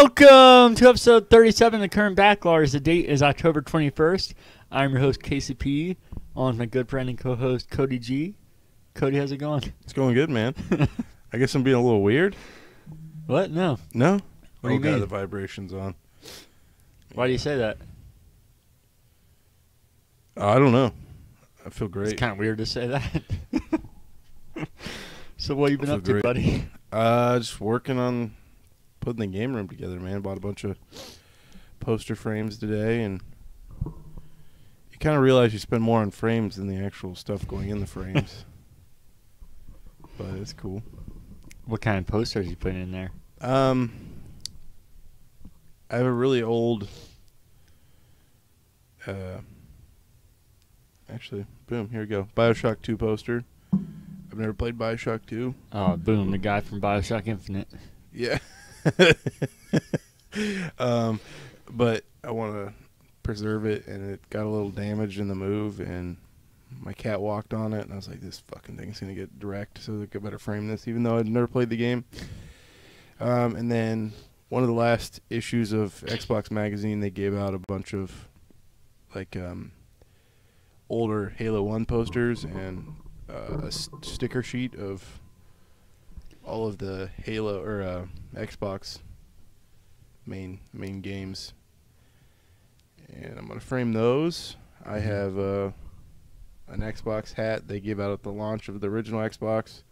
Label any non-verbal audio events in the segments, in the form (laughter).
Welcome to episode 37 of the current backlog. The date is October 21st. I'm your host, KCP, on with my good friend and co host, Cody G. Cody, how's it going? It's going good, man. (laughs) I guess I'm being a little weird. What? No. No? What do oh you god, mean? the vibration's on. Why do you say that? I don't know. I feel great. It's kind of weird to say that. (laughs) (laughs) so, what you been up feel to, great. buddy? Uh, just working on putting the game room together, man. Bought a bunch of poster frames today, and you kind of realize you spend more on frames than the actual stuff going in the frames. (laughs) but it's cool. What kind of posters you putting in there? Um, I have a really old. Uh, actually, boom, here we go. Bioshock 2 poster. I've never played Bioshock 2. Oh, boom, the guy from Bioshock Infinite. Yeah. (laughs) um, but I want to preserve it, and it got a little damaged in the move, and my cat walked on it, and I was like, this fucking thing's to get direct, so I better frame this, even though I'd never played the game. Um, and then one of the last issues of Xbox Magazine, they gave out a bunch of, like, um, older Halo 1 posters and uh, a s- sticker sheet of all of the Halo or uh, Xbox main main games, and I'm gonna frame those. I have uh, an Xbox hat they gave out at the launch of the original Xbox,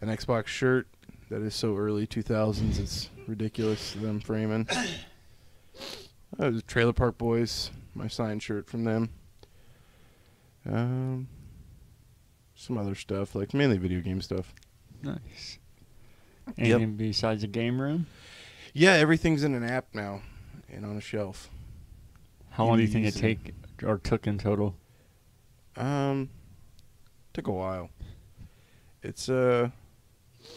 an Xbox shirt that is so early 2000s it's ridiculous that I'm framing. (coughs) Uh, the Trailer Park Boys, my signed shirt from them. Um, some other stuff like mainly video game stuff. Nice. Yep. Anything besides the game room? Yeah, everything's in an app now and on a shelf. How long do you think it Easy. take or took in total? Um, took a while. It's uh,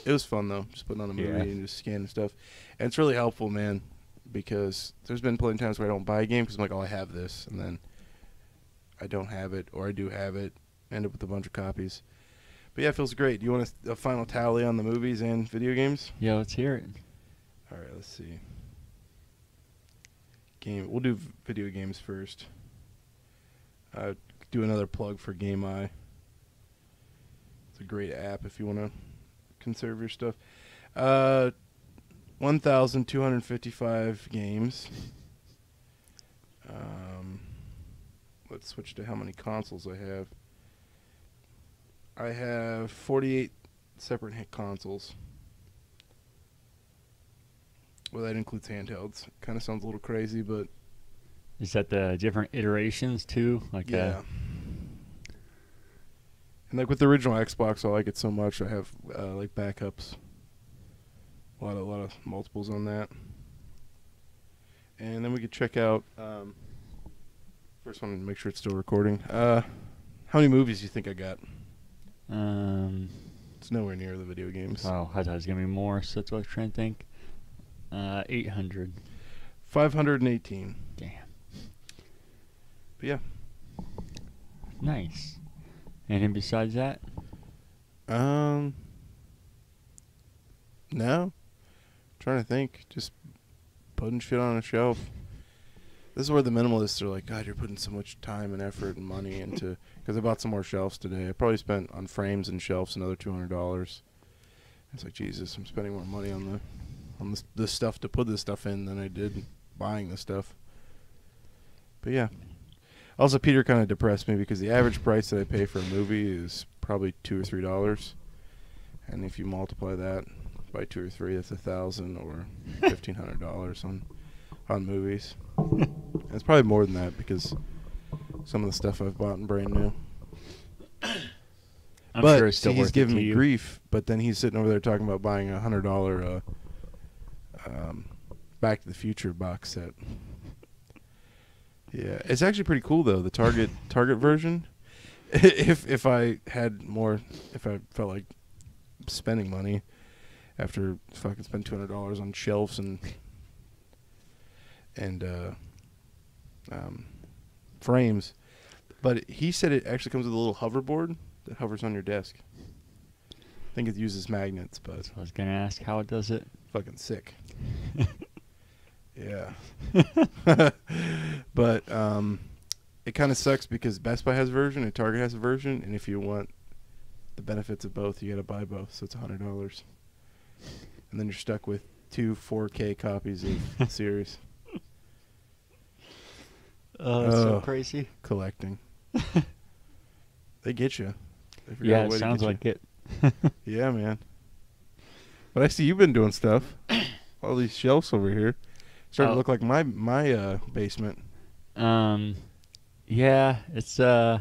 it was fun though, just putting on the movie Yeah. and just scanning stuff, and it's really helpful, man, because there's been plenty of times where I don't buy a game because I'm like, oh, I have this, and then I don't have it, or I do have it, end up with a bunch of copies. But yeah, it feels great. Do you want a, a final tally on the movies and video games? Yeah, let's hear it. All right, let's see. Game. We'll do video games first. Uh, do another plug for Game Eye. It's a great app if you want to conserve your stuff. Uh, one thousand two hundred fifty-five games. Um, let's switch to how many consoles I have. I have forty-eight separate hit consoles. Well, that includes handhelds. Kind of sounds a little crazy, but Is that the different iterations too? Like yeah. uh, And like with the original Xbox, I like it so much. I have uh, like backups. A lot of a lot of multiples on that. And then we could check out. Um, first one, make sure it's still recording. Uh, how many movies do you think I got? Um. It's nowhere near the video games. Oh, I thought it was gonna be more. So that's what I was trying to think. Uh, eight hundred. Five hundred and eighteen. Damn. But yeah. Nice. Anything besides that? Um. No. trying to think. Just putting shit on a shelf. This is where the minimalists are like, God, you're putting so much time and effort and money into. Because I bought some more shelves today. I probably spent on frames and shelves another two hundred dollars. It's like Jesus, I'm spending more money on the on this this stuff to put this stuff in than I did buying the stuff. But yeah. Also, Peter kind of depressed me because the average price that I pay for a movie is probably two or three dollars, and if you multiply that by two or three, that's a thousand or fifteen hundred dollars on on movies. And (laughs) it's probably more than that because some of the stuff I've bought in brand new. I'm but sure it's still see, he's giving me you. grief. But then he's sitting over there talking about buying a hundred dollar uh, um, Back to the Future box set. Yeah, it's actually pretty cool though. The Target Target version. (laughs) if if I had more, if I felt like spending money after fucking spend two hundred dollars on shelves and and uh, um, frames, but he said it actually comes with a little hoverboard that hovers on your desk. I think it uses magnets, but I was gonna ask how it does it. fucking sick. (laughs) Yeah. (laughs) but um, it kind of sucks because Best Buy has a version and Target has a version, and if you want the benefits of both, you got to buy both. So it's hundred dollars, and then you're stuck with two 4K copies of the (laughs) series Oh, that's so Oh. crazy. collecting. (laughs) they get you. They figure Yeah, out a it way to sounds get like it. (laughs) Yeah, man. But I see you've been doing stuff. (coughs) All these shelves over here starting Oh. to look like my my uh, basement. Um, yeah, it's uh,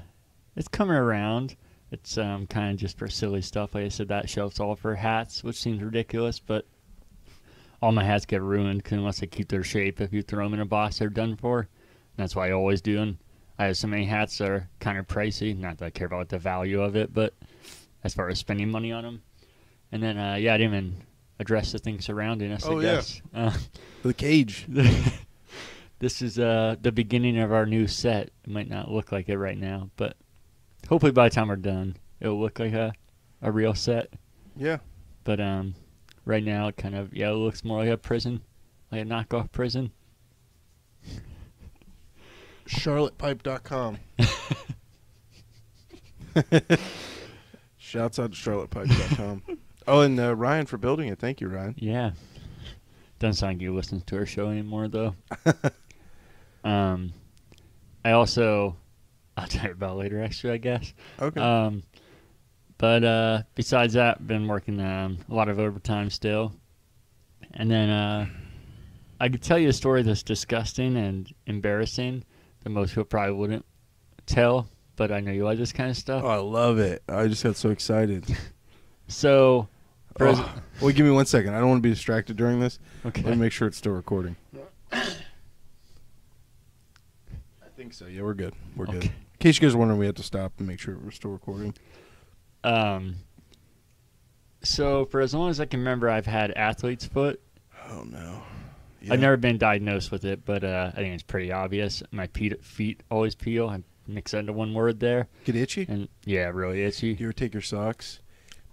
it's coming around. It's um kind of just for silly stuff. Like I said, that shelf's all for hats, which seems ridiculous, but all my hats get ruined 'cause unless they keep their shape. If you throw them in a box, they're done for. That's why I always do. And I have so many hats that are kind of pricey. Not that I care about the value of it, but as far as spending money on them. And then uh, yeah, I didn't even address the thing surrounding us. Oh, I yeah. guess. Uh, (laughs) The cage. (laughs) this is uh, the beginning of our new set. It might not look like it right now, but hopefully by the time we're done, it'll look like a, a real set. Yeah. But um, right now, it kind of yeah, it looks more like a prison, like a knockoff prison. charlottepipe.com. (laughs) Shouts out to charlottepipe.com. oh, and uh, Ryan for building it. Thank you, Ryan. Yeah, doesn't sound like you listen to our show anymore though. (laughs) um, I also I'll tell you about later. Actually, I guess. Okay. Um, but uh, besides that, been working um, a lot of overtime still, and then uh, I could tell you a story that's disgusting and embarrassing that most people probably wouldn't tell. But I know you like this kind of stuff. oh, I love it. I just got so excited. (laughs) So, for as- Oh, wait, give me one second. I don't want to be distracted during this. okay, Let me make sure it's still recording. (coughs) I think so. Yeah, we're good. We're good. In case you guys are wondering, we had to stop and make sure we're still recording. um, so for as long as I can remember, I've had athlete's foot. Oh no. Yeah. I've never been diagnosed with it, but uh, I think it's pretty obvious. My feet, feet always peel. I mix that into one word there. get itchy. And yeah, really itchy. Do you ever take your socks,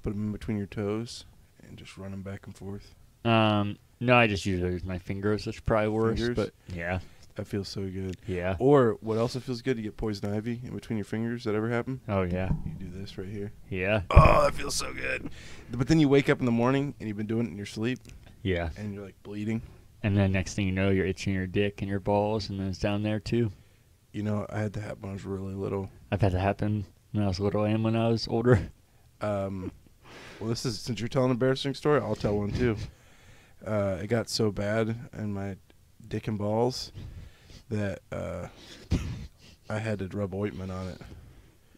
put them in between your toes, and just run them back and forth? Um, no, I just usually use my fingers. That's probably worse. Fingers? But yeah, That feels so good. yeah. Or what also feels good? You get poison ivy in between your fingers. That ever happen? Oh yeah, You do this right here. yeah, Oh, that feels so good. But then you wake up in the morning and you've been doing it in your sleep, yeah. and you're like bleeding. And then next thing you know, you're itching your dick and your balls, and then it's down there too. You know, I had that happen when I was really little. I've had that happen when I was little and when I was older. Um, well, this is since you're telling an embarrassing story, I'll tell one too. (laughs) Uh, it got so bad in my dick and balls that uh, I had to rub ointment on it.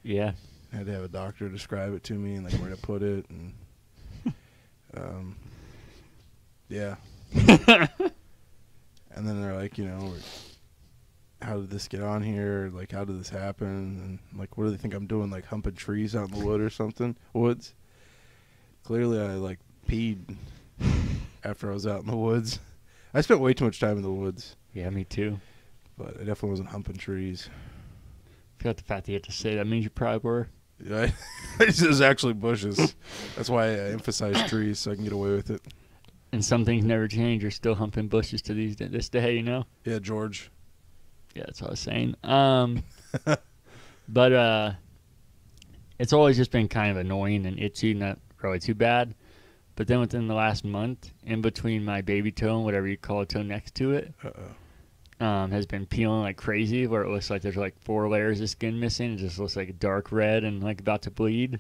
Yeah, I had to have a doctor describe it to me and like where to put it and (laughs) um, yeah. (laughs) and then they're like, you know, how did this get on here? Like, how did this happen? And like, what do they think I'm doing? Like humping trees out in the wood or something? Woods. Clearly, I like peed after I was out in the woods. I spent way too much time in the woods, yeah, me too. but I definitely wasn't humping trees. Forgot the fact that you had to say that means you probably were. Yeah, (laughs) this is actually bushes. That's why I emphasize trees so I can get away with it. And some things never change. You're still humping bushes to these this day, you know. Yeah, George. Yeah, that's what I was saying. Um, (laughs) but uh, it's always just been kind of annoying and itchy, not really too bad. But then within the last month, in between my baby toe and whatever you call a toe next to it, um, has been peeling like crazy, where it looks like there's like four layers of skin missing. It just looks like dark red and like about to bleed.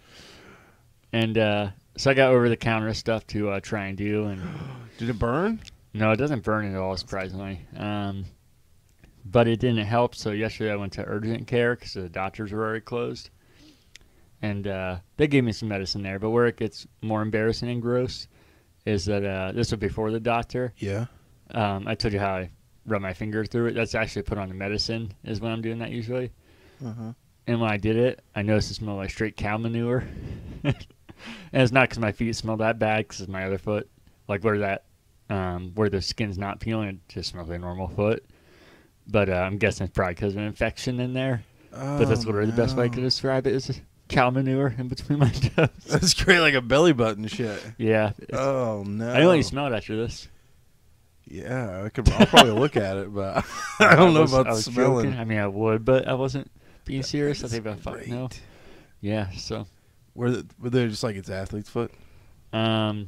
And uh, so I got over the counter stuff to uh, try and do, and (gasps) Did it burn? no, it doesn't burn at all, surprisingly. Um, but it didn't help. So yesterday I went to urgent care because the doctors were already closed, and uh, they gave me some medicine there. But where it gets more embarrassing and gross is that uh, this was before the doctor. Yeah. Um, I told you how I rub my finger through it. That's actually put on the medicine. Is when I'm doing that usually. Uh huh. And when I did it, I noticed it smelled like straight cow manure. (laughs) and it's not because my feet smell that bad, because my other foot. Like where that, um, where the skin's not peeling, it just smells like a normal foot. But uh, I'm guessing it's probably because of an infection in there. but that's literally the best way to could describe it is cow manure in between my (laughs) toes. (laughs) That's great, like a belly button shit. yeah. Oh no. I only smell it after this. Yeah, I could. I'll probably look at it, but (laughs) I don't know was- about I smelling. joking. I mean, I would, but I wasn't being serious. I think about fuck no. Yeah. So, Were they, just like it's athlete's foot? um,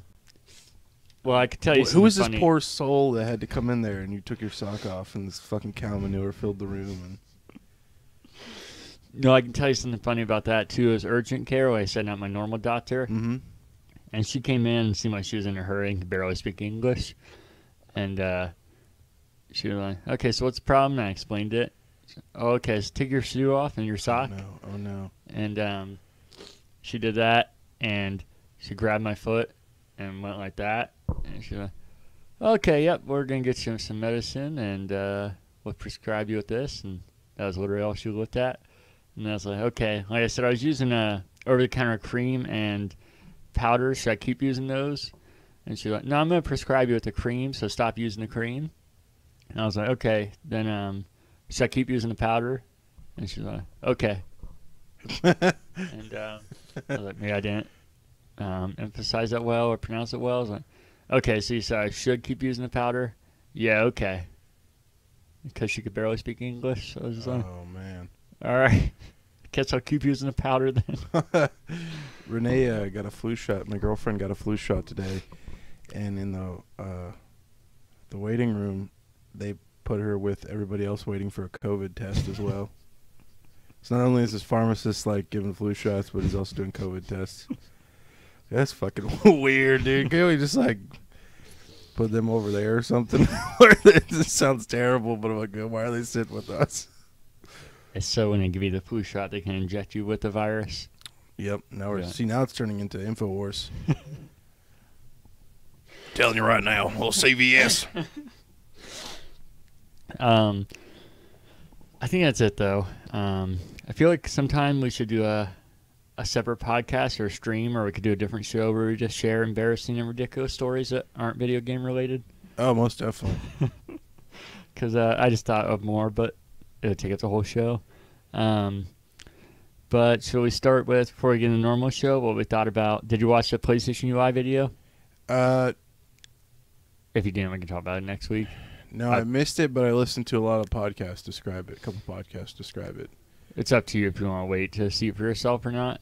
well, I could tell you. Wh- Who was this funny. poor soul that had to come in there and you took your sock off and this fucking cow manure filled the room? And... No, I can tell you something funny about that too. Is urgent care. where I said not my normal doctor, And mm-hmm. and she came in and seemed like she was in a hurry and could barely speak English, and uh, she was like, "Okay, so what's the problem?" And I explained it. Said, oh, okay, so take your shoe off and your sock. Oh sock. no! Oh no! And um, she did that, and she grabbed my foot and went like that. And she went, "Okay, yep, we're gonna get you some medicine, and uh, we'll prescribe you with this." And that was literally all she looked at. And I was like, "Okay." Like I said, I was using a over-the-counter cream and powder. Should I keep using those? And she like, "No, I'm gonna prescribe you with the cream, so stop using the cream." And I was like, "Okay, then um, should I keep using the powder?" And she's like, "Okay." (laughs) And um, I was like, maybe I didn't um, emphasize that well or pronounce it well. I was like, okay, so you said I should keep using the powder? Yeah, okay. Because she could barely speak English. So I was just like, oh man! all right. (laughs) Guess I'll keep using the powder then. (laughs) Renee uh, got a flu shot. My girlfriend got a flu shot today, and in the uh, the waiting room, they put her with everybody else waiting for a COVID test as well. So not only is this pharmacist like giving flu shots, but he's also doing COVID tests. (laughs) That's fucking (laughs) weird, dude. Can we just like put them over there or something? (laughs) this sounds terrible, but I'm like, why are they sitting with us? It's so when they give you the flu shot, they can inject you with the virus. Yep. Now we're Yeah. see now it's turning into Infowars. Telling you right now, little CVS. Um, I think that's it though. Um, I feel like sometime we should do a a separate podcast or a stream, or we could do a different show where we just share embarrassing and ridiculous stories that aren't video game related. oh, most definitely. (laughs) Because uh, I just thought of more, but it would take up the whole show. Um, but shall we start with before we get into the normal show? What we thought about? Did you watch the PlayStation UI video? Uh, If you didn't, we can talk about it next week. no, I- I missed it, but I listened to a lot of podcasts describe it. A couple podcasts describe it. It's up to you if you want to wait to see it for yourself or not.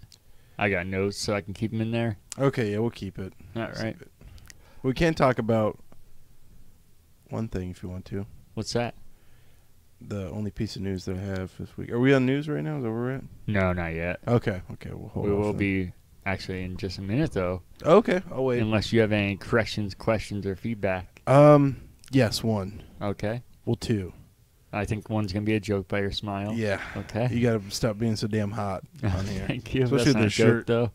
I got notes so I can keep them in there. Okay, yeah, we'll keep it. All right. Save it. We can talk about one thing if you want to. What's that? The only piece of news that I have this week. Are we on news right now? Is that where we're at? No, not yet. Okay, okay, we'll hold we will be actually in just a minute though, Okay, I'll wait. unless you have any corrections, questions, or feedback. Um, yes, one. Okay. Well, two. I think one's gonna be a joke by your smile. Yeah. Okay. You gotta stop being so damn hot (laughs) on here. Thank you. Especially That's the a joke, shirt. though.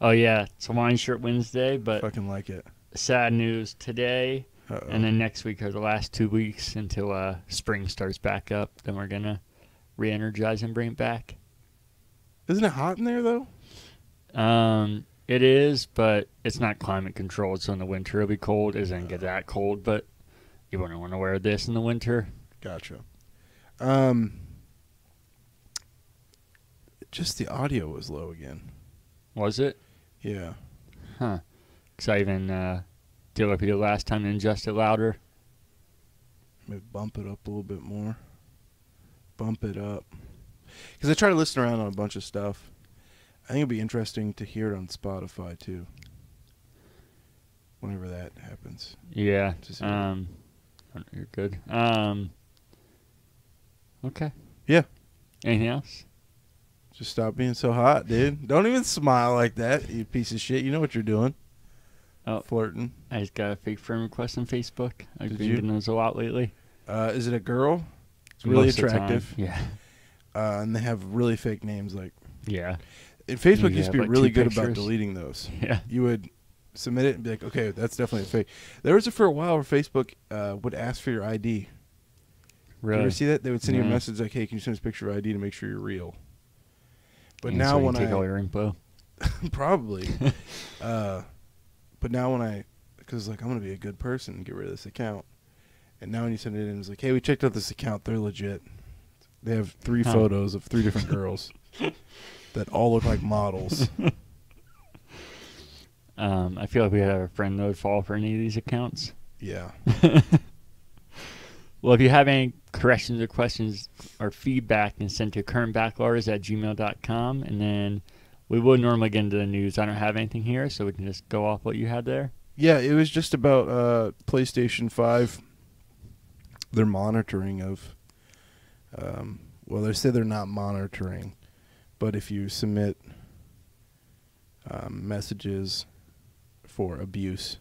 Oh yeah, it's Hawaiian Shirt Wednesday, but Fucking like it. sad news today, Uh-oh. and then next week are the last two weeks until uh, spring starts back up. Then we're gonna re-energize and bring it back. Isn't it hot in there though? Um, it is, but it's not climate controlled. So in the winter it'll be cold. It doesn't get that cold, but you wouldn't want to wear this in the winter. Gotcha. Um, just the audio was low again. Was it? Yeah. Huh. Cause I even uh, did like we did last time and adjust it louder. Maybe bump it up a little bit more. Bump it up. Because I try to listen around on a bunch of stuff. I think it'd be interesting to hear it on Spotify too. Whenever that happens. Yeah. Um, you're good. Um. Okay. Yeah. Anything else? Just stop being so hot, dude. Don't even smile like that, you piece of shit. You know what you're doing. Oh. Flirting. I just got a fake friend request on Facebook. I've Did been getting those a lot lately. Uh, is it a girl? It's really Most of the time. attractive. Yeah. (laughs) Uh, and they have really fake names. Like, Yeah. and Facebook You used to be like, really good about deleting those. (laughs) Yeah. You would submit it and be like, okay, that's definitely a fake. There was a for a while where Facebook uh, would ask for your ID. You ever see that? They would send you a message like, hey, can you send us a picture of ID to make sure you're real? But And now so you when take I all your info. (laughs) probably, (laughs) uh, but now when I, because like I'm gonna be a good person and get rid of this account, and now when you send it in, it's like, hey, we checked out this account, they're legit. They have three Huh. photos of three different (laughs) girls that all look like models. Um, I feel like we had a friend that would fall for any of these accounts. Yeah, Well, if you have any corrections or questions or feedback, then send to currentbackloggers at gmail.com. And then we would normally get into the news. I don't have anything here, so we can just go off what you had there. Yeah, it was just about uh, PlayStation Five. Their monitoring of, um, well, they say they're not monitoring, but if you submit um, messages for abuse,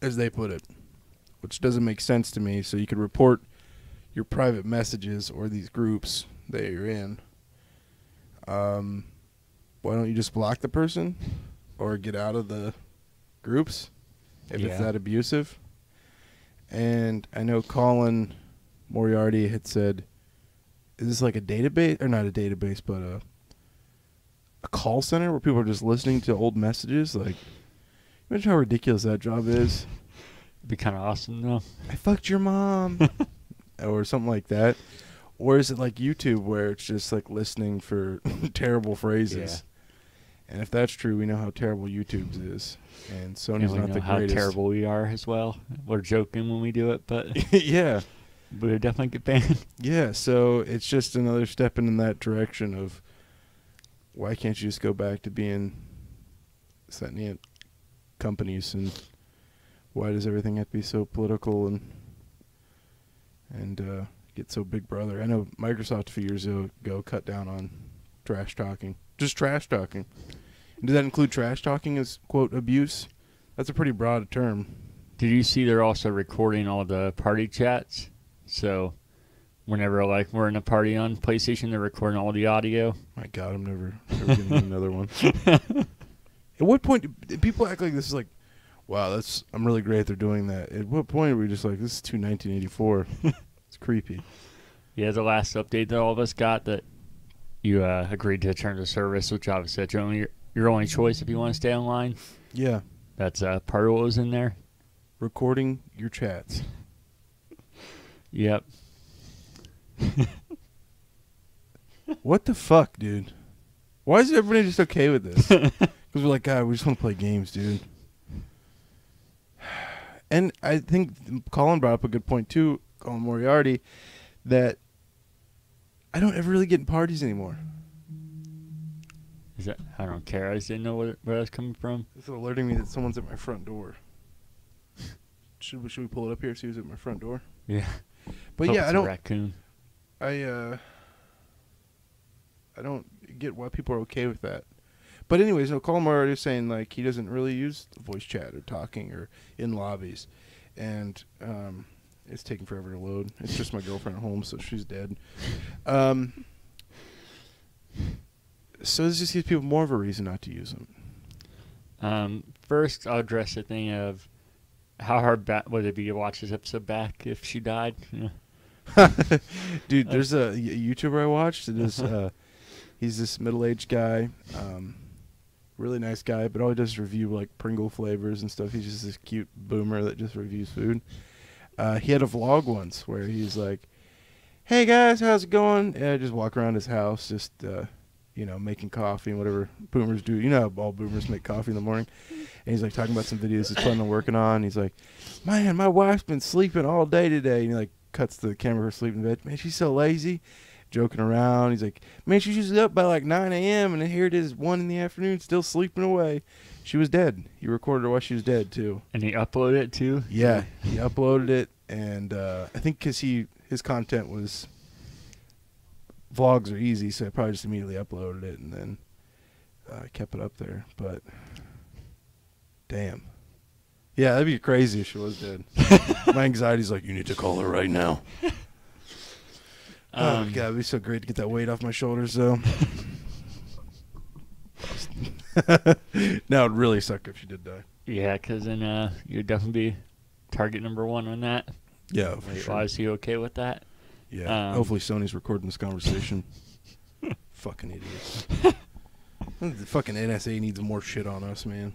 as they put it, which doesn't make sense to me. So you could report your private messages or these groups that you're in. Um, why don't you just block the person or get out of the groups if Yeah. it's that abusive? And I know Colin Moriarty had said, "Is this like a database or not a database, but a a call center where people are just listening to old messages? Like, imagine how ridiculous that job is." It'd be kind of awesome, though. I fucked your mom, (laughs) or something like that. Or is it like YouTube where it's just like listening for (laughs) terrible phrases? And if that's true, we know how terrible YouTube's is, and And Sony's we not know the how greatest. terrible we are as well. We're joking when we do it, but (laughs) yeah, we would definitely get banned. yeah. So it's just another step in that direction of why can't you just go back to being sentient companies and why does everything have to be so political and and uh, get so big brother? I know Microsoft a few years ago cut down on trash talking, just trash talking. Does that include trash talking as quote abuse? That's a pretty broad term. Did you see they're also recording all the party chats? So whenever like we're in a party on PlayStation, they're recording all the audio. My God, I'm never, never getting another one. (laughs) At what point do people act like this is like, wow, that's I'm really great they're doing that. At what point are we just like, this is too 1984? (laughs) it's creepy. Yeah, the last update that all of us got that you uh, agreed to turn to service, which obviously that's your only your only choice if you want to stay online. Yeah, That's uh, part of what was in there. recording your chats. (laughs) Yep. (laughs) What the fuck, dude? Why is everybody just okay with this? Because we're like, God, we just want to play games, dude. And I think Colin brought up a good point too, Colin Moriarty, that I don't ever really get in parties anymore. Is that I don't care. I just didn't know where, where was coming from. It's alerting me that someone's at my front door. (laughs) Should we should we pull it up here? See who's at my front door. Yeah. (laughs) But Hope yeah, I don't. Raccoon. I uh. I don't get why people are okay with that. But anyways, no, Colin Moriarty is saying like he doesn't really use voice chat or talking or in lobbies, and um, it's taking forever to load. It's just my girlfriend at home, so she's dead. Um. So this just gives people more of a reason not to use them. Um, first, I'll address the thing of how hard ba- would it be to watch this episode back if she died? (laughs) Dude, there's a YouTuber I watched. It is, (laughs) uh, he's this middle-aged guy, um, really nice guy, but all he does is review like Pringle flavors and stuff. He's just this cute boomer that just reviews food. Uh, he had a vlog once where he's like, "Hey guys, how's it going?" And I just walk around his house, just uh, you know, making coffee and whatever boomers do. You know, how all boomers make coffee in the morning. And he's like talking about some videos he's planning on working on. He's like, "Man, my wife's been sleeping all day today." And he like cuts the camera for sleeping bed. Man, she's so lazy. Joking around. He's like, "Man, she's usually up by like 9 a.m. and here it is, one in the afternoon, still sleeping away." She was dead. He recorded her while she was dead too. And he uploaded it too. Yeah, he uploaded it, and uh, I think because he his content was vlogs are easy, so I probably just immediately uploaded it and then uh, kept it up there. But damn, yeah, that'd be crazy if she was dead. (laughs) My anxiety's like, you need to call her right now. (laughs) oh Um, god, it'd be so great to get that weight off my shoulders, though. (laughs) now it'd really suck if she did die. Yeah, because then uh, you'd definitely be target number one on that. Yeah, for Wait, sure. Why is he okay with that? Yeah. Um, Hopefully Sony's recording this conversation. (laughs) fucking idiots. (laughs) the fucking NSA needs more shit on us, man.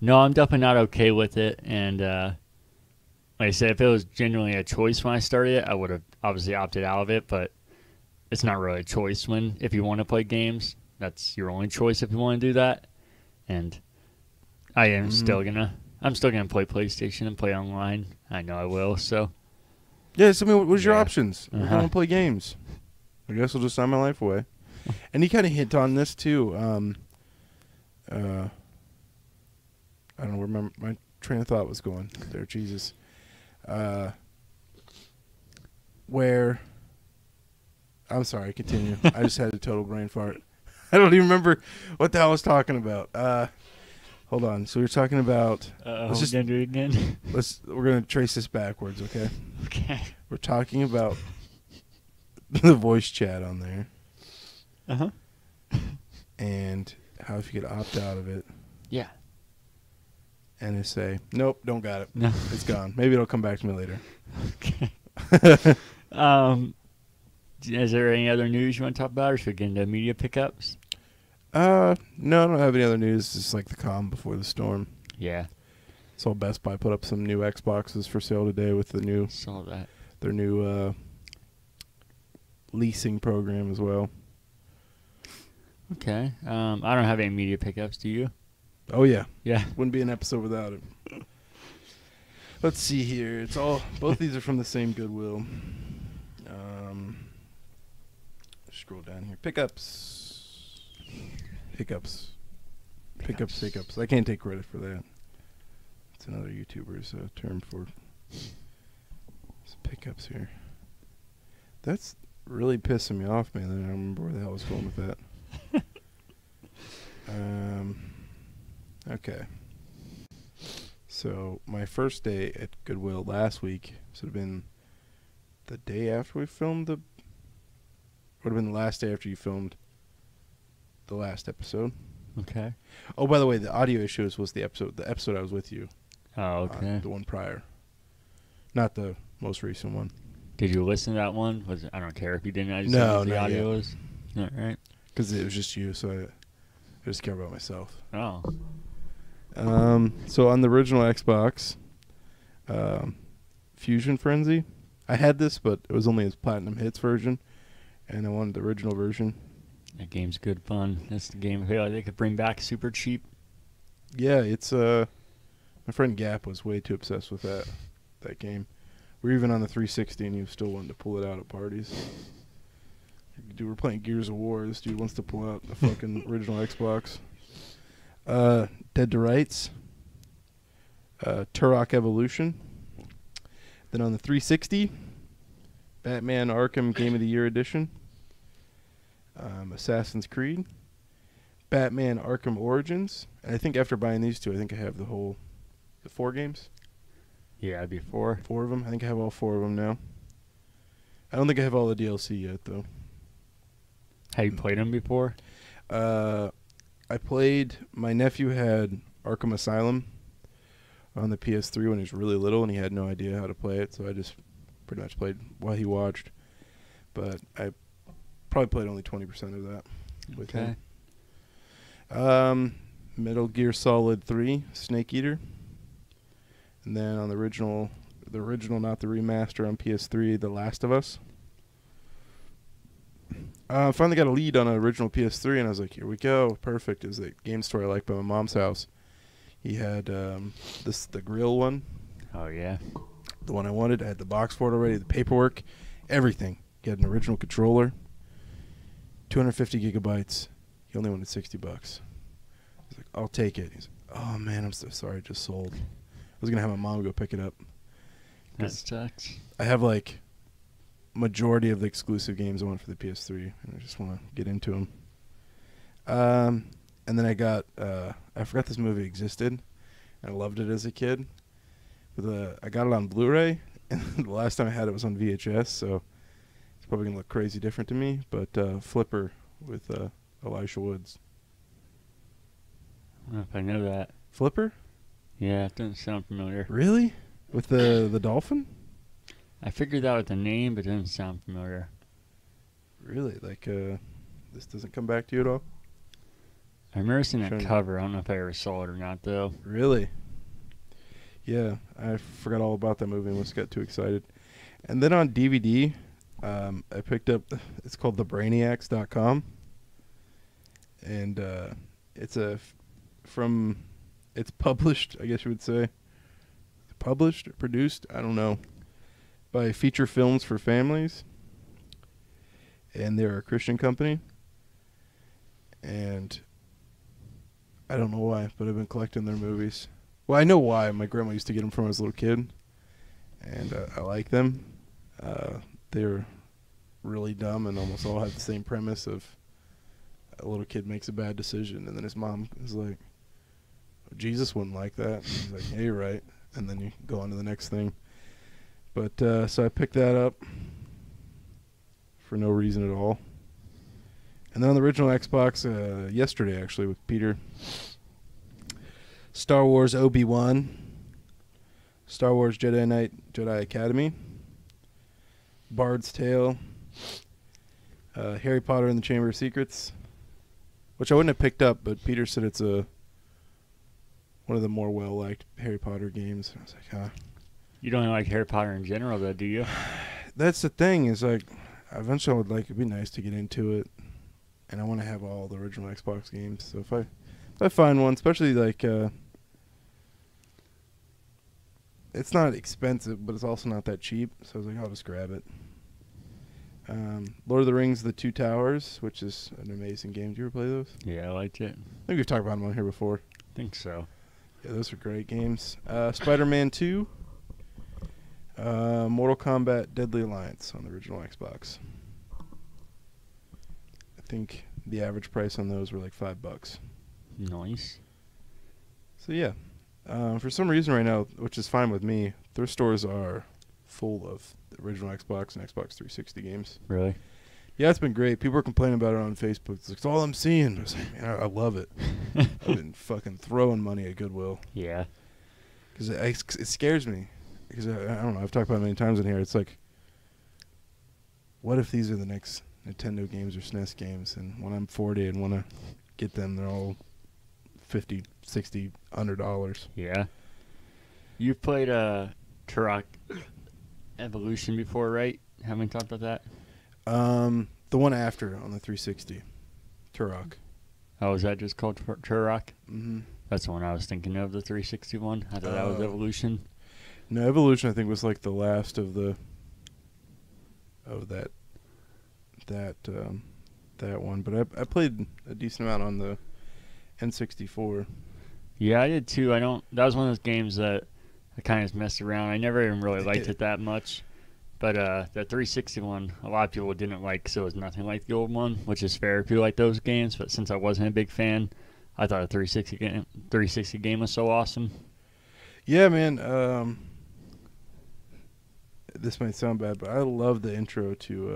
No, I'm definitely not okay with it. And uh, like I said, if it was genuinely a choice when I started it, I would have obviously opted out of it. But it's not really a choice when if you want to play games, that's your only choice if you want to do that. And I am Mhm. still gonna. I'm still gonna play PlayStation and play online. I know I will. So Yeah, so I mean, what was your Yeah. options? We're Uh-huh. gonna play games. I guess I'll just sign my life away. And he kind of hit on this too. Um, uh, I don't remember my train of thought was going there. Jesus, uh, where? I'm sorry. Continue. I just had a total brain fart. (laughs) I don't even remember what the hell I was talking about. Uh, hold on. So we were talking about. uh, Let's just just- gonna do it again. (laughs) Let's. We're gonna trace this backwards. Okay. okay. We're talking about the voice chat on there Uh huh. and how if you could opt out of it Yeah. And they say, nope, don't got it. No. It's gone. Maybe it'll come back to me later. Okay. (laughs) um, is there any other news you want to talk about, or should we get into media pickups? Uh, no, I don't have any other news. It's like the calm before the storm. Yeah, Saw Best Buy put up some new Xboxes for sale today with the new saw that. their new uh, leasing program as well. Okay. Um, I don't have any media pickups. Do you? Oh yeah, Yeah. wouldn't be an episode without it. Let's see here. It's all both these are from the same Goodwill. Um, scroll down here. Pickups. Pickups. Pickups. Pickups. I can't take credit for that. It's another YouTuber's uh, term for some pickups here. That's really pissing me off, man. I don't remember where the hell I was going with that. (laughs) um. Okay. So my first day at Goodwill last week should have been the day after we filmed the. Would have been the last day after you filmed the last episode. Okay. Oh, by the way, the audio issues was the episode. The episode I was with you. Oh, uh, okay. the one prior, not the most recent one. Did you listen to that one? Was it, I don't care if you didn't. I just no, the audio is. All right. Because it was just you, so I, I just care about myself. Oh. Um, so on the original Xbox, um, Fusion Frenzy, I had this, but it was only his Platinum Hits version, and I wanted the original version. That game's good fun. That's the game they could bring back super cheap. Yeah, it's uh, my friend Gap was way too obsessed with that that game. We're even on the 360, and he was still wanting to pull it out at parties. Dude, we're playing Gears of War. This dude wants to pull out the fucking (laughs) original Xbox. Uh, Dead to Rights. Uh, Turok Evolution. Then on the 360, Batman Arkham Game of the Year Edition. Um, Assassin's Creed. Batman Arkham Origins. And I think after buying these two, I think I have the whole, the four games, Yeah, before. four of them. I think I have all four of them now. I don't think I have all the DLC yet though. Have you played them before? Uh, I played. My nephew had Arkham Asylum on the PS3 when he was really little, and he had no idea how to play it. So I just pretty much played while he watched. But I probably played only twenty percent of that with Okay. him. Um, Metal Gear Solid Three, Snake Eater, and then on the original, the original, not the remaster on PS3, The Last of Us. Uh, finally got a lead on an original PS3, and I was like, "Here we go, perfect." Is the game store I like by my mom's house. He had um, this the grill one, Oh yeah. the one I wanted. I had the box for it already, the paperwork, everything. He had an original controller, 250 gigabytes. He only wanted 60 bucks. I was like, "I'll take it." He's like, "Oh man, I'm so sorry, I just sold." I was gonna have my mom go pick it up. That sucks. I have like majority of the exclusive games I want for the PS3, and I just want to get into them. Um, and then I got uh, I forgot this movie existed, and I loved it as a kid. But the I got it on Blu-ray, (laughs) and the last time I had it was on VHS, so it's probably gonna look crazy different to me. But uh, Flipper with uh, Elijah Woods. I don't know if I know that. Flipper, Yeah, it doesn't sound familiar. really? With the the dolphin? I figured out with the name, but it doesn't sound familiar. Really? Like uh, this doesn't come back to you at all? I remember seeing that cover. I don't know if I ever saw it or not, though. Really? Yeah, I forgot all about that movie and just got too excited. And then on DVD, um, I picked up. (sighs) It's called thebrainiacs.com, and uh, it's a f- from it's published, I guess you would say. Published or produced, I don't know, by Feature Films for Families. And they're a Christian company. And I don't know why, but I've been collecting their movies. Well, I know why. My grandma used to get them from when I was a little kid. And uh, I like them. Uh, they're really dumb and almost all have the same premise of a little kid makes a bad decision and then his mom is like jesus wouldn't like that and he's like yeah you're right and then you go on to the next thing but uh, so i picked that up for no reason at all and then on the original xbox uh, yesterday actually with peter star wars obi-wan star wars jedi knight jedi academy bard's tale uh, harry potter and the chamber of secrets which I wouldn't have picked up, but Peter said it's a one of the more well liked Harry Potter games. I was like, huh. You don't like Harry Potter in general, though, do you? (sighs) That's the thing is like, eventually I would like it'd be nice to get into it, and I want to have all the original Xbox games. So if I if I find one, especially like, uh, it's not expensive, but it's also not that cheap. So I was like, I'll just grab it. Um, Lord of the Rings: The Two Towers, which is an amazing game. Do you ever play those? Yeah, I liked it. I think we've talked about them on here before. I think so. Yeah, those are great games. Uh, Spider-Man 2, uh, Mortal Kombat: Deadly Alliance on the original Xbox. I think the average price on those were like five bucks. Nice. So yeah, uh, for some reason right now, which is fine with me, their stores are full of the original Xbox and Xbox 360 games. Really? Yeah, it's been great. People are complaining about it on Facebook. It's, like, it's all I'm seeing. I was like, man, I, I love it. (laughs) I've been fucking throwing money at Goodwill yeah. because it, it scares me. Because I, I don't know. I've talked about it many times in here. It's like, what if these are the next Nintendo games or SNES games, and when I'm 40 and want to get them, they're all 50, 60, 100 dollars. Yeah. You've played uh, Turok Evolution before, right? Haven't we talked about that? Um, the one after on the 360, Turok. Oh, is that just called Tur- Turok? Mm-hmm. That's the one I was thinking of, the 361. I thought that was Oh. Evolution. No, Evolution I think was like the last of the of that that um, that one. But I I played a decent amount on the N64. Yeah, I did too. I don't. That was one of those games that I kind of just messed around. I never even really liked it that much. But uh, the 360 one, a lot of people didn't like, so it was nothing like the old one, which is fair if you like those games. But since I wasn't a big fan, I thought the 360 game, 360 game was so awesome. Yeah, man. Um, this might sound bad, but I love the intro to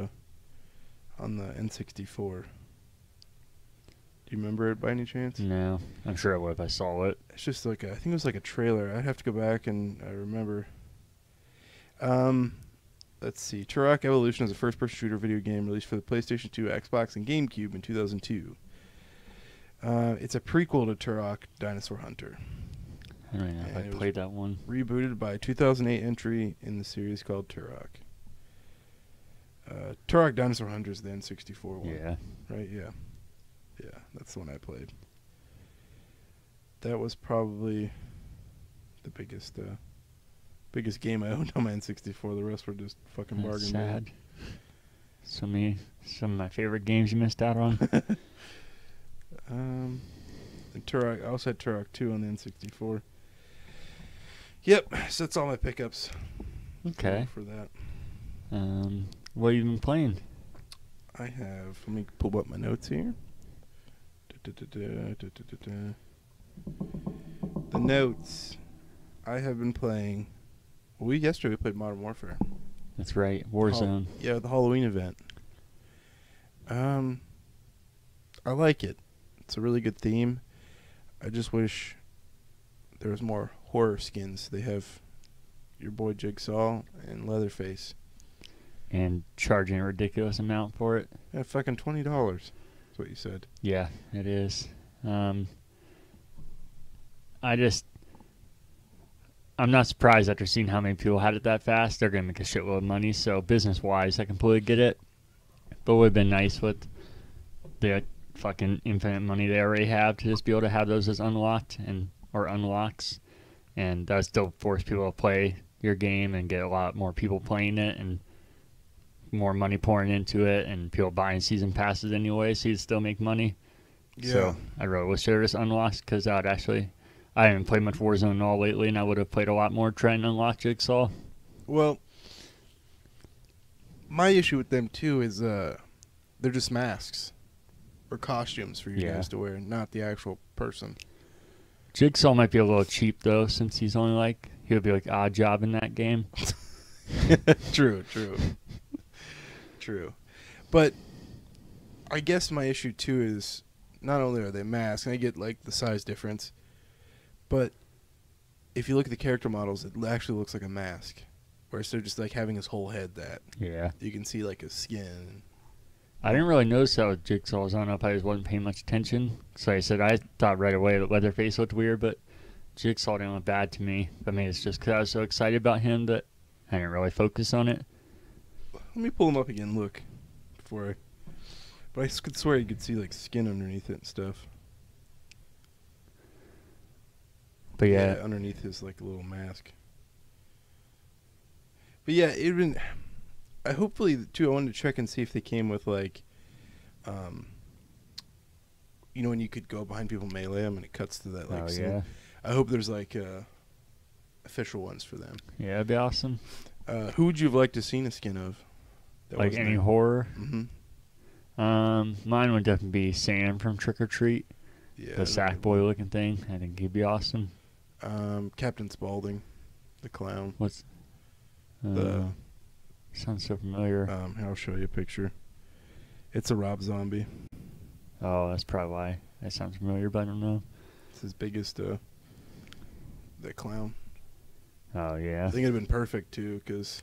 uh, on the N64. Do you remember it by any chance? No, I'm sure I would if I saw it. It's just like a, I think it was like a trailer. I'd have to go back and I remember. Um, let's see. Turok Evolution is a first-person shooter video game released for the PlayStation 2, Xbox, and GameCube in 2002. Uh, it's a prequel to Turok Dinosaur Hunter, I don't know if I played that one. rebooted by 2008 entry in the series called Turok. Uh, Turok Dinosaur Hunter is the N64 one. Yeah. Right, yeah. Yeah, that's the one I played. That was probably the biggest uh biggest game I (laughs) owned on my N64. The rest were just fucking That's bargain sad. So many, some of my favorite games you missed out on. (laughs) Um and Turok I also had Turok 2 on the N64. Yep, so that's all my pickups. okay. For that. Um, what have you been playing? I have let me pull up my notes here. Da-da-da-da, da-da-da-da. The notes. I have been playing. We yesterday we played Modern Warfare. That's right, Warzone. Yeah, the Halloween event. Um, I like it. It's a really good theme. I just wish there was more horror skins. They have your boy Jigsaw and Leatherface. and charging a ridiculous amount for it. Yeah, fucking twenty dollars. That's what you said. Yeah, it is. Um, I just, I'm not surprised after seeing how many people had it that fast. They're gonna make a shitload of money. So business wise, I completely get it. But it would have been nice with the fucking infinite money they already have to just be able to have those as unlocked and or unlocks, and that would still force people to play your game and get a lot more people playing it and more money pouring into it and people buying season passes anyway, so you'd still make money. Yeah. So I really wish there was unlocks because I would actually. I haven't played much Warzone at all lately, and I would have played a lot more trying to unlock Jigsaw. Well, my issue with them too is uh, they're just masks or costumes for you Yeah. guys to wear, not the actual person. Jigsaw might be a little cheap though, since he's only like he'll be like Oddjob in that game. (laughs) true, true, true. But I guess my issue too is not only are they masks, and I get like the size difference, but if you look at the character models, it actually looks like a mask. Whereas they're just like having his whole head that Yeah, you can see like his skin. I didn't really notice that with Jigsaw's on if I just wasn't paying much attention. So I said I thought right away that Leatherface looked weird, but Jigsaw didn't look bad to me. I mean, it's just because I was so excited about him that I didn't really focus on it. Let me pull him up again. Look, before I. But I could swear you could see like skin underneath it and stuff. But yeah, underneath his like little mask. But yeah, it been. I hopefully too. I wanted to check and see if they came with like, um. You know when you could go behind people melee them and it cuts to that like. oh single- yeah, I hope there's like uh, official ones for them. yeah, it'd be awesome. Uh, who would you have liked to seen a skin of? like any horror. hmm Um, mine would definitely be Sam from Trick or Treat, Yeah. the sack boy looking thing. I think he'd be awesome. Um, Captain Spaulding, the clown. What's uh, The sounds so familiar? um, I'll show you a picture. It's a Rob Zombie. oh, that's probably why that sounds familiar, but I don't know. It's his biggest. Uh, the clown. Oh yeah. I think it'd have been perfect too, because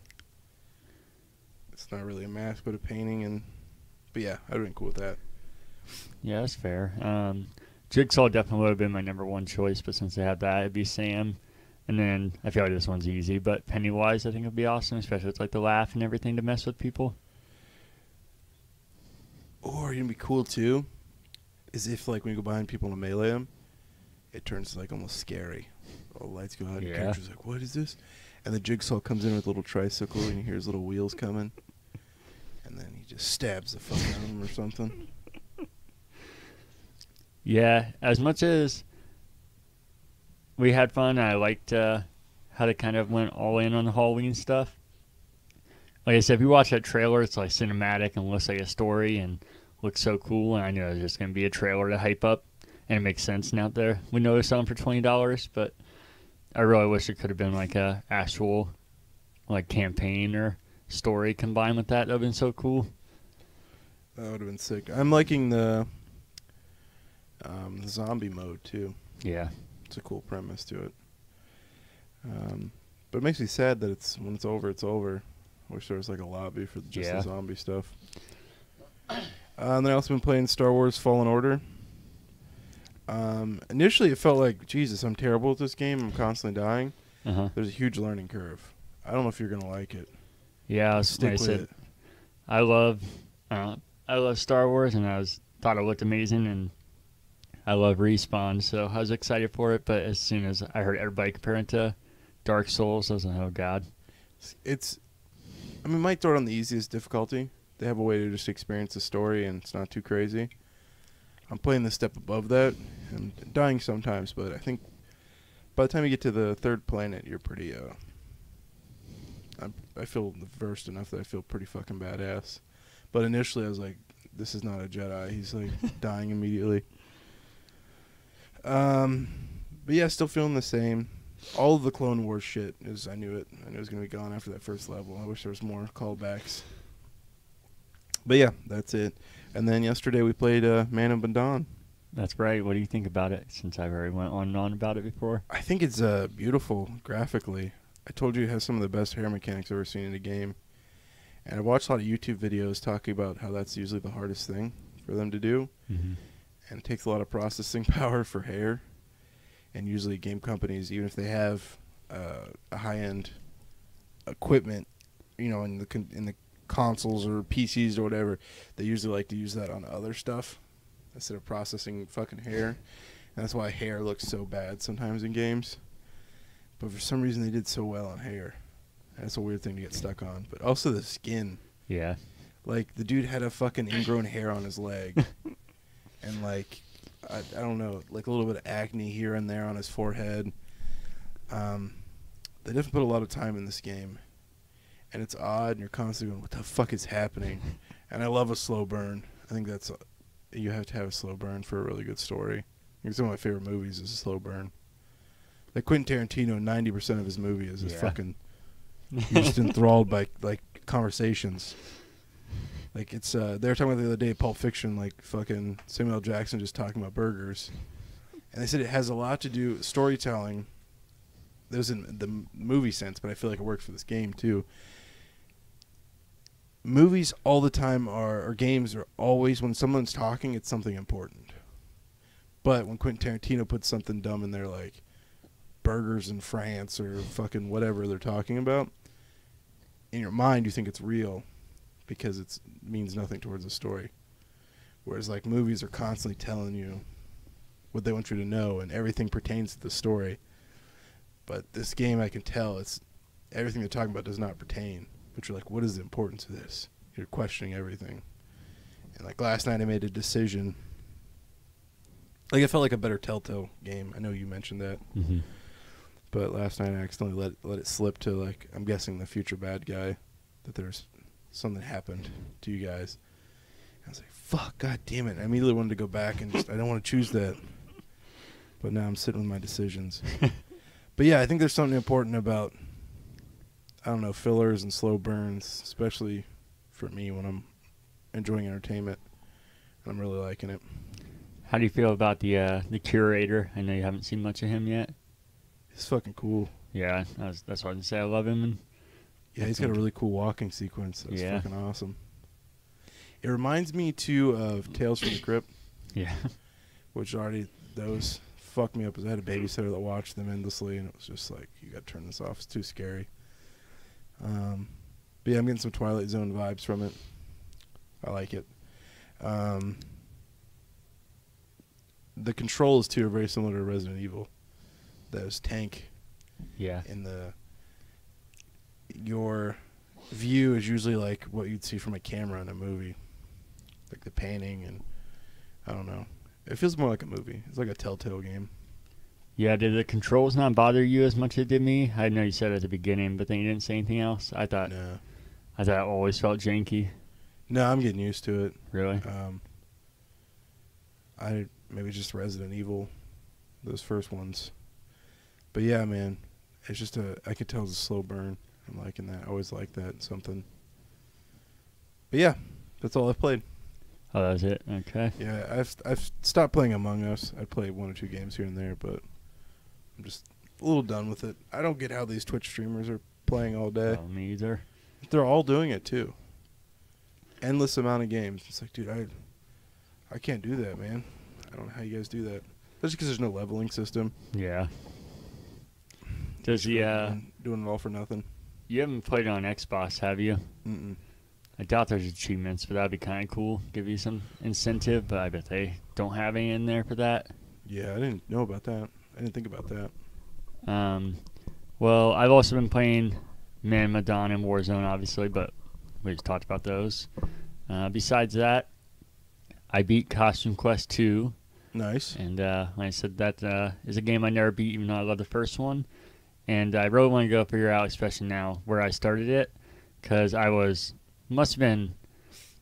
it's not really a mask, but a painting, and but yeah, I'd have been cool with that. yeah, that's fair. Um, Jigsaw definitely would have been my number one choice, but since I had that, it'd be Sam. And then I feel like this one's easy, but Pennywise I think would be awesome, especially with like the laugh and everything to mess with people. Or it'd be cool too, is if like when you go behind people and melee them, it turns like almost scary. All the lights go out, and the Yeah. character's like, "What is this?" And the jigsaw comes in with a little tricycle, and you hear his little wheels coming, and then he just stabs the fuck out of him or something. (laughs) Yeah, as much as we had fun, I liked uh, how they kind of went all in on the Halloween stuff. Like I said, if you watch that trailer, it's like cinematic and looks like a story and looks so cool. And I knew it was just going to be a trailer to hype up, and it makes sense now. There, we know they're selling for twenty dollars, but I really wish it could have been like a actual like campaign or story combined with that. That'd have been so cool. That would have been sick. I'm liking the um, the zombie mode too. Yeah, It's a cool premise to it. Um, but it makes me sad that it's when it's over, it's over. I wish there was like a lobby for just Yeah. the zombie stuff. Uh, and then I also been playing Star Wars Fallen Order. Um, initially, it felt like Jesus, I'm terrible at this game. I'm constantly dying. uh huh. There's a huge learning curve. I don't know if you're gonna like it. Yeah, Stick with said, it. I love, uh, I love Star Wars, and I was thought it looked amazing, and I love Respawn, so I was excited for it. But as soon as I heard everybody comparing to Dark Souls, I was like, oh god, It's, I mean, might throw it on the easiest difficulty. They have a way to just experience the story, and it's not too crazy. I'm playing the step above that, and dying sometimes, but I think by the time you get to the third planet, you're pretty. Uh, I I feel versed enough that I feel pretty fucking badass. But initially, I was like, "This is not a Jedi." He's like (laughs) dying immediately. Um, but yeah, still feeling the same. All of the Clone Wars shit is I knew it. I knew it was gonna be gone after that first level. I wish there was more callbacks. But yeah, that's it. And then yesterday we played uh, Man of Medan. that's right. What do you think about it? Since I've already went on and on about it before. I think it's uh, beautiful graphically. I told you it has some of the best hair mechanics I've ever seen in a game. And I watched a lot of YouTube videos talking about how that's usually the hardest thing for them to do. Mm-hmm. And it takes a lot of processing (laughs) power for hair. And usually, game companies, even if they have uh, a high end equipment, you know, in the con- in the consoles or PCs or whatever, they usually like to use that on other stuff instead of processing fucking hair. And that's why hair looks so bad sometimes in games. But for some reason, they did so well on hair. That's a weird thing to get stuck on. But also the skin. Yeah. Like the dude had a fucking ingrown hair on his leg, (laughs) and like I, I don't know, like a little bit of acne here and there on his forehead. Um, they definitely put a lot of time in this game, and it's odd, and you're constantly going, "What the fuck is happening?" (laughs) And I love a slow burn. I think that's you have to have a slow burn for a really good story. It's one of my favorite movies is a slow burn. Like Quentin Tarantino, ninety percent of his movie is just Yeah. fucking you're (laughs) just enthralled by like conversations. Like it's uh they were talking about the other day, Pulp Fiction, like fucking Samuel L. Jackson just talking about burgers. And they said it has a lot to do storytelling. There's in the movie sense, but I feel like it works for this game too. Movies all the time are or games are always when someone's talking, it's something important. But when Quentin Tarantino puts something dumb in there like burgers in France or fucking whatever they're talking about, in your mind you think it's real because it means nothing towards the story. Whereas like movies are constantly telling you what they want you to know and everything pertains to the story. But this game I can tell it's everything they're talking about does not pertain. But you're like, what is the importance of this? You're questioning everything. And like last night I made a decision like it felt like a better Telltale game. I know you mentioned that. hmm But last night I accidentally let let it slip to like I'm guessing the future bad guy that there's something happened to you guys. I was like, "Fuck, god damn it!" I immediately wanted to go back and just I don't want to choose that. But now I'm sitting with my decisions. (laughs) but yeah, I think there's something important about I don't know fillers and slow burns, especially for me when I'm enjoying entertainment. And I'm really liking it. How do you feel about the uh, the curator? I know you haven't seen much of him yet. He's fucking cool. Yeah, was, that's what I was gonna say. I love him. And Yeah, he's got a really cool walking sequence. That's Yeah. fucking awesome. It reminds me too of Tales from the Crypt, (coughs) yeah, which already those fucked me up. 'cause I had a babysitter that watched them endlessly, and it was just like, you got to turn this off. It's too scary. Um, but yeah, I'm getting some Twilight Zone vibes from it. I like it. Um, the controls too are very similar to Resident Evil. Those tank yeah, in the your view is usually like what you'd see from a camera in a movie, like the painting and I don't know. It feels more like a movie. It's like a Telltale game. yeah. Did the controls not bother you as much as it did me? I know you said at the beginning, but then you didn't say anything else. I thought No, I thought it always felt janky. no, I'm getting used to it. Really? Um, I maybe just Resident Evil, those first ones. But yeah, man, it's just a. I could tell it's a slow burn. I'm liking that. I always like that something. But yeah, that's all I've played. Oh, that was it. Okay. Yeah, I've I've stopped playing Among Us. I play one or two games here and there, but I'm just a little done with it. I don't get how these Twitch streamers are playing all day. Oh, me either. They're all doing it too. Endless amount of games. It's like, dude, I I can't do that, man. I don't know how you guys do that. That's because there's no leveling system. Yeah. Does the uh, doing it all for nothing. You haven't played it on Xbox, have you? Mm-mm. I doubt there's achievements, but that'd be kind of cool. Give you some incentive, but I bet they don't have any in there for that. Yeah, I didn't know about that. I didn't think about that. Um, well, I've also been playing Man Medan and Warzone, obviously, but we just talked about those. Uh, besides that, I beat Costume Quest 2, Nice. and uh, like I said, that uh, is a game I never beat, even though I love the first one. And I really want to go figure out, especially now, where I started it, because I was must have been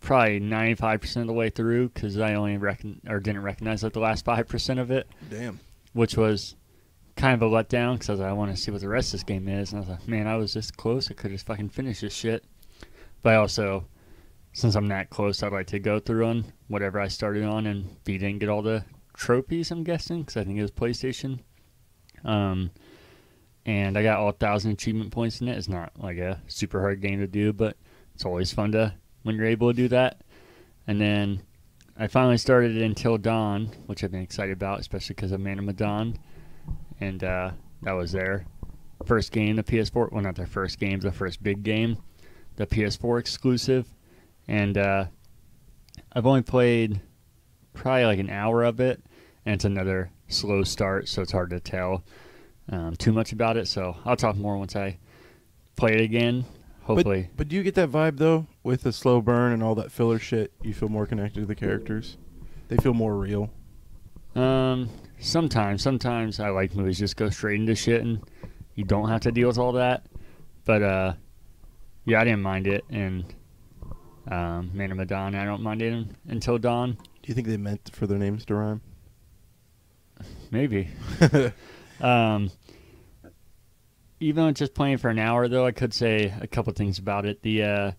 probably 95% of the way through, because I only recon- or didn't recognize like the last 5% of it Damn. which was kind of a letdown because I like, I want to see what the rest of this game is. And I was like, man, I was this close. I could just fucking finish this shit. But I also, since I'm that close, I'd like to go through on whatever I started on and beat and get all the trophies, I'm guessing, because I think it was PlayStation. Um, and I got all 1,000 achievement points in it. It's not like a super hard game to do, but it's always fun to when you're able to do that. And then I finally started Until Dawn, which I've been excited about, especially because of Man of Medan. And uh, that was their first game, the PS4. Well, not their first game, the first big game, the PS4 exclusive. And uh, I've only played probably like an hour of it, and it's another slow start, so it's hard to tell um, too much about it. So I'll talk more once I play it again. Hopefully, But do you get that vibe though with the slow burn and all that filler shit? You feel more connected to the characters. They feel more real. Um, sometimes, sometimes I like movies just go straight into shit and you don't have to deal with all that. But uh, yeah, I didn't mind it, and um, Man of Medan, I don't mind it until dawn. Do you think they meant for their names to rhyme? Maybe. (laughs) um, even with just playing for an hour, though, I could say a couple things about it. The uh,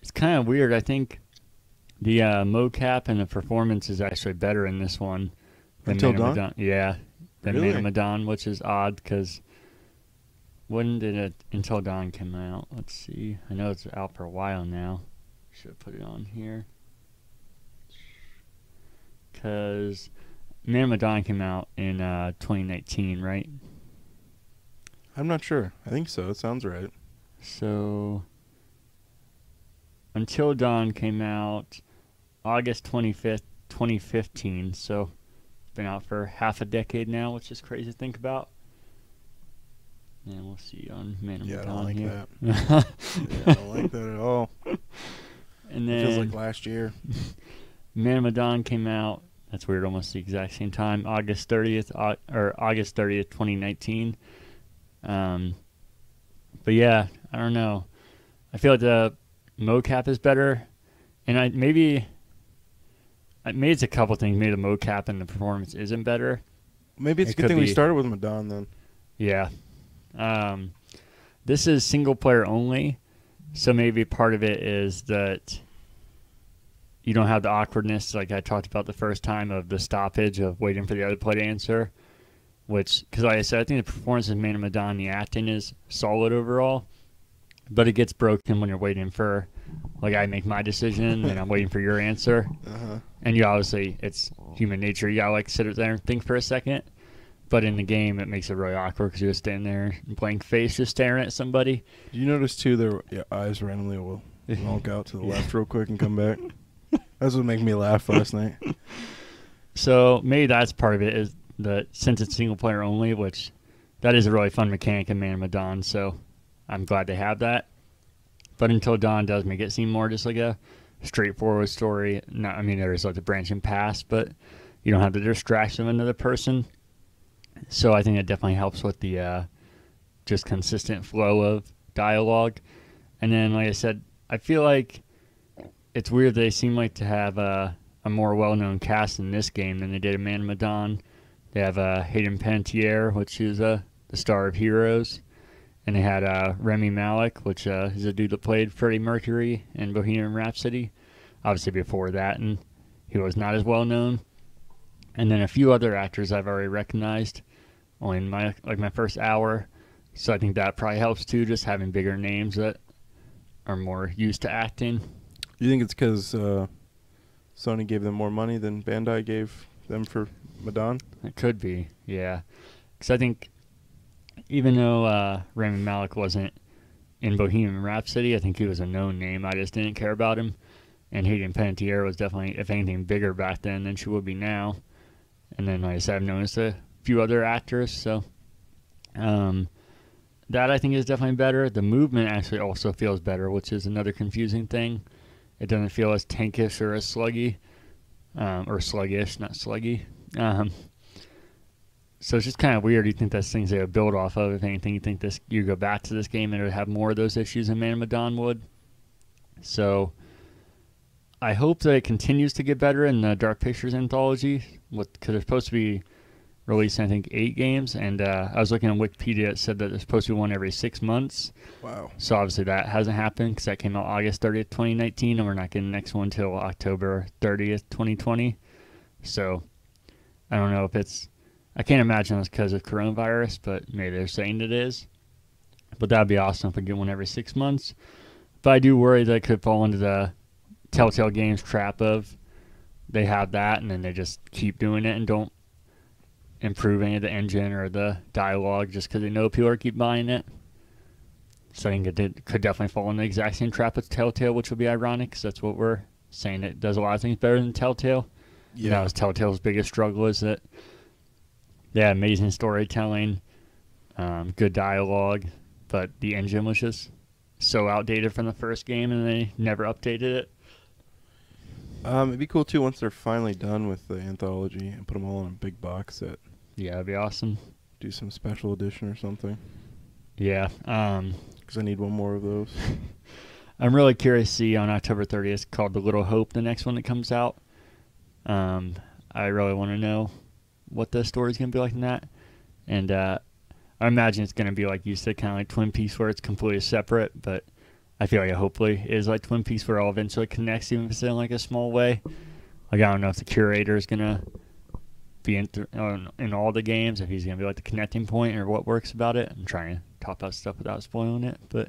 it's kind of weird. I think the uh, mocap and the performance is actually better in this one than Until Dawn? Medan. Yeah, than Man Really? of Medan, which is odd because when did it Until Dawn come out? Let's see. I know it's out for a while now. Should put it on here because Man of Medan came out in uh, 2019, right? I'm not sure. I think so. It sounds right. So Until Dawn came out August 25th, 2015. So it's been out for half a decade now, which is crazy to think about. And we'll see on Man of Yeah, I don't like here. that. (laughs) Yeah, I don't like that at all. and It feels then like last year. Man of Medan came out. That's weird, almost the exact same time, August 30th, or August 30th, 2019. Um, but yeah, I don't know. I feel like the mocap is better, and I maybe, it's a couple things. Maybe the mocap and the performance isn't better. Maybe it's It a good thing we started with Madonna then. Yeah. Um, this is single player only, so maybe part of it is that you don't have the awkwardness like I talked about the first time of the stoppage of waiting for the other player to answer. Which, because like I said, I think the performance of Man of Medan, the acting is solid overall, but it gets broken when you're waiting for, like I make my decision and I'm waiting for your answer, Uh huh. and you obviously it's human nature. You gotta like sit there and think for a second. But in the game, it makes it really awkward because you're just standing there, blank face, just staring at somebody. You notice too, their yeah, eyes randomly will (laughs) walk out to the Yeah. left real quick and come back. That's what made me laugh last night. (laughs) So maybe that's part of it is that since it's single player only, which that is a really fun mechanic in Man of Medan. So I'm glad to have that. But Until Dawn does make it seem more just like a straightforward story. Not, I mean, there's like the branching past, but you don't have the distraction of another person. So I think it definitely helps with the uh, just consistent flow of dialogue. And then, like I said, I feel like it's weird they seem like to have a, a more well-known cast in this game than they did in Man of Medan. They have uh, Hayden Panettiere, which is uh, the star of Heroes, and they had uh, Rami Malek, which uh, is a dude that played Freddie Mercury in Bohemian Rhapsody. Obviously, before that, and he was not as well known. And then a few other actors I've already recognized, only in my like my first hour. So I think that probably helps too, just having bigger names that are more used to acting. You think it's because uh, Sony gave them more money than Bandai gave them for Medan? It could be, yeah. Because I think even though uh, Rami Malek wasn't in Bohemian Rhapsody, I think he was a known name. I just didn't care about him. And Hayden Panettiere was definitely, if anything, bigger back then than she would be now. And then, like I said, I've noticed a few other actors. So um, that I think is definitely better. The movement actually also feels better, which is another confusing thing. It doesn't feel as tankish or as sluggy, um, or sluggish, not sluggy. Um, so it's just kind of weird. You think that's things they would build off of. If anything, you think this you go back to this game and it would have more of those issues than Man of Medan would. So I hope that it continues to get better in the Dark Pictures anthology. Because they're supposed to be releasing I think eight games, and uh, I was looking on Wikipedia. It said that they're supposed to be one every six months. Wow. So obviously that hasn't happened because that came out August 30th, 2019, and we're not getting the next one until October 30th, 2020. So I don't know if it's. I can't imagine it's because of coronavirus, but maybe they're saying it is. But that'd be awesome if we get one every six months. But I do worry that it could fall into the Telltale Games trap of they have that and then they just keep doing it and don't improve any of the engine or the dialogue just because they know people are keep buying it. So I think it did, could definitely fall in the exact same trap with Telltale, which would be ironic because that's what we're saying. It does a lot of things better than Telltale. Yeah. That was Telltale's biggest struggle is that Yeah, amazing storytelling, um, good dialogue, but the engine was just so outdated from the first game, and they never updated it. Um, it'd be cool too once they're finally done with the anthology and put them all in a big box set. Yeah, it'd be awesome. Do some special edition or something. Yeah, um, Because I need one more of those. (laughs) I'm really curious to see on October 30th called The Little Hope, the next one that comes out. Um, I really want to know what the story's going to be like in that. And uh, I imagine it's going to be like you said, kind of like Twin Peaks, where it's completely separate. But I feel like it hopefully is like Twin Peaks, where it all eventually connects, even if it's in like a small way. Like I don't know if the curator is going to be in, th- in in all the games, if he's going to be like the connecting point, or what works about it. I'm trying to talk about stuff without spoiling it, but.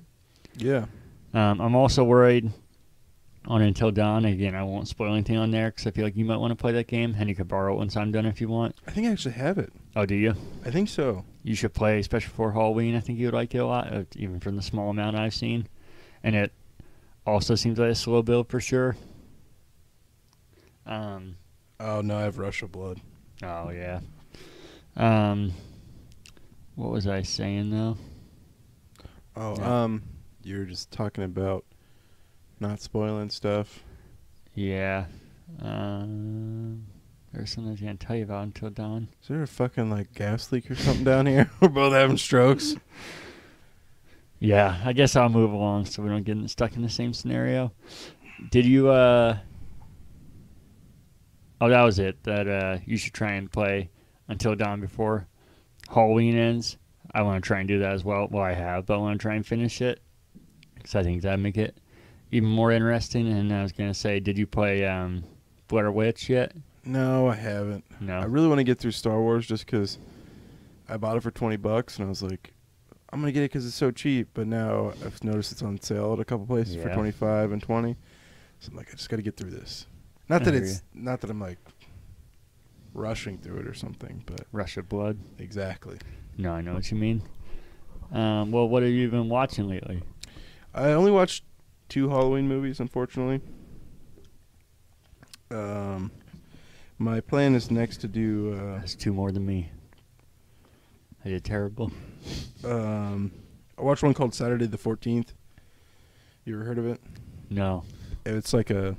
yeah. Um, I'm also worried on Until Dawn. Again, I won't spoil anything on there because I feel like you might want to play that game, and you could borrow it once I'm done if you want. I think I actually have it. Oh, do you? I think so. You should play, especially for Halloween. I think you would like it a lot, uh, even from the small amount I've seen. And it also seems like a slow build for sure. Um, Oh no, I have Rush of Blood. Oh yeah. Um, what was I saying though? Oh, Yeah. um, you were just talking about not spoiling stuff. Yeah. Um, there's something I was gonna tell you about Until Dawn. Is there a fucking like gas leak or something down here? (laughs) We're both having strokes. Yeah, I guess I'll move along so we don't get stuck in the same scenario. Did you uh Oh, that was it. That uh you should try and play until dawn before Halloween ends. I want to try and do that as well. Well, I have, but I want to try and finish it cuz I think that'd make it even more interesting and I was going to say, did you play um Blair Witch yet? No, I haven't. No. I really want to get through Star Wars just because I bought it for twenty bucks and I was like, I'm gonna get it because it's so cheap. But now I've noticed it's on sale at a couple places for twenty five and twenty. So I'm like, I just got to get through this. Not that it's not that I'm like rushing through it or something, but Rush of Blood? exactly. No, I know what you mean. Um, well, what have you been watching lately? I only watched two Halloween movies, unfortunately. Um, my plan is next to do. Uh, That's two more than me. I did terrible. um, I watched one called Saturday the Fourteenth. You ever heard of it? No, It's like a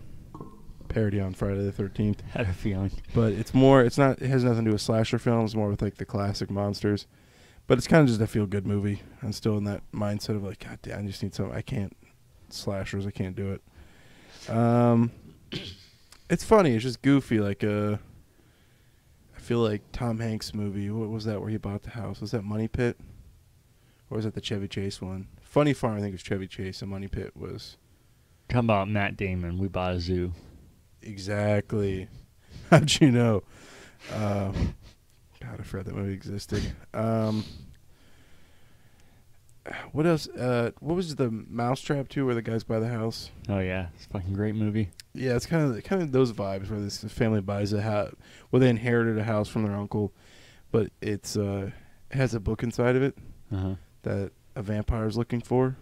parody on Friday the Thirteenth, (laughs) had a feeling. but it's more. It's not. It has nothing to do with slasher films. More with like the classic monsters. But it's kind of just a feel good movie. I'm still in that mindset of like, God damn, I just need some. I can't slashers. I can't do it. Um, it's funny. It's just goofy. Like uh, I feel like Tom Hanks movie. What was that where he bought the house? Was that Money Pit? Or was that the Chevy Chase one? Funny Farm, I think it was Chevy Chase, and Money Pit was Talking about Matt Damon, we bought a zoo. Exactly. (laughs) How'd you know? Um, God, I forgot that movie existed. Um, what else? Uh, what was the Mousetrap too, where the guys buy the house? Oh yeah, it's a fucking great movie. Yeah, it's kind of kind of those vibes where this family buys a house, well, they inherited a house from their uncle, but it's uh, it has a book inside of it Uh huh. that a vampire is looking for,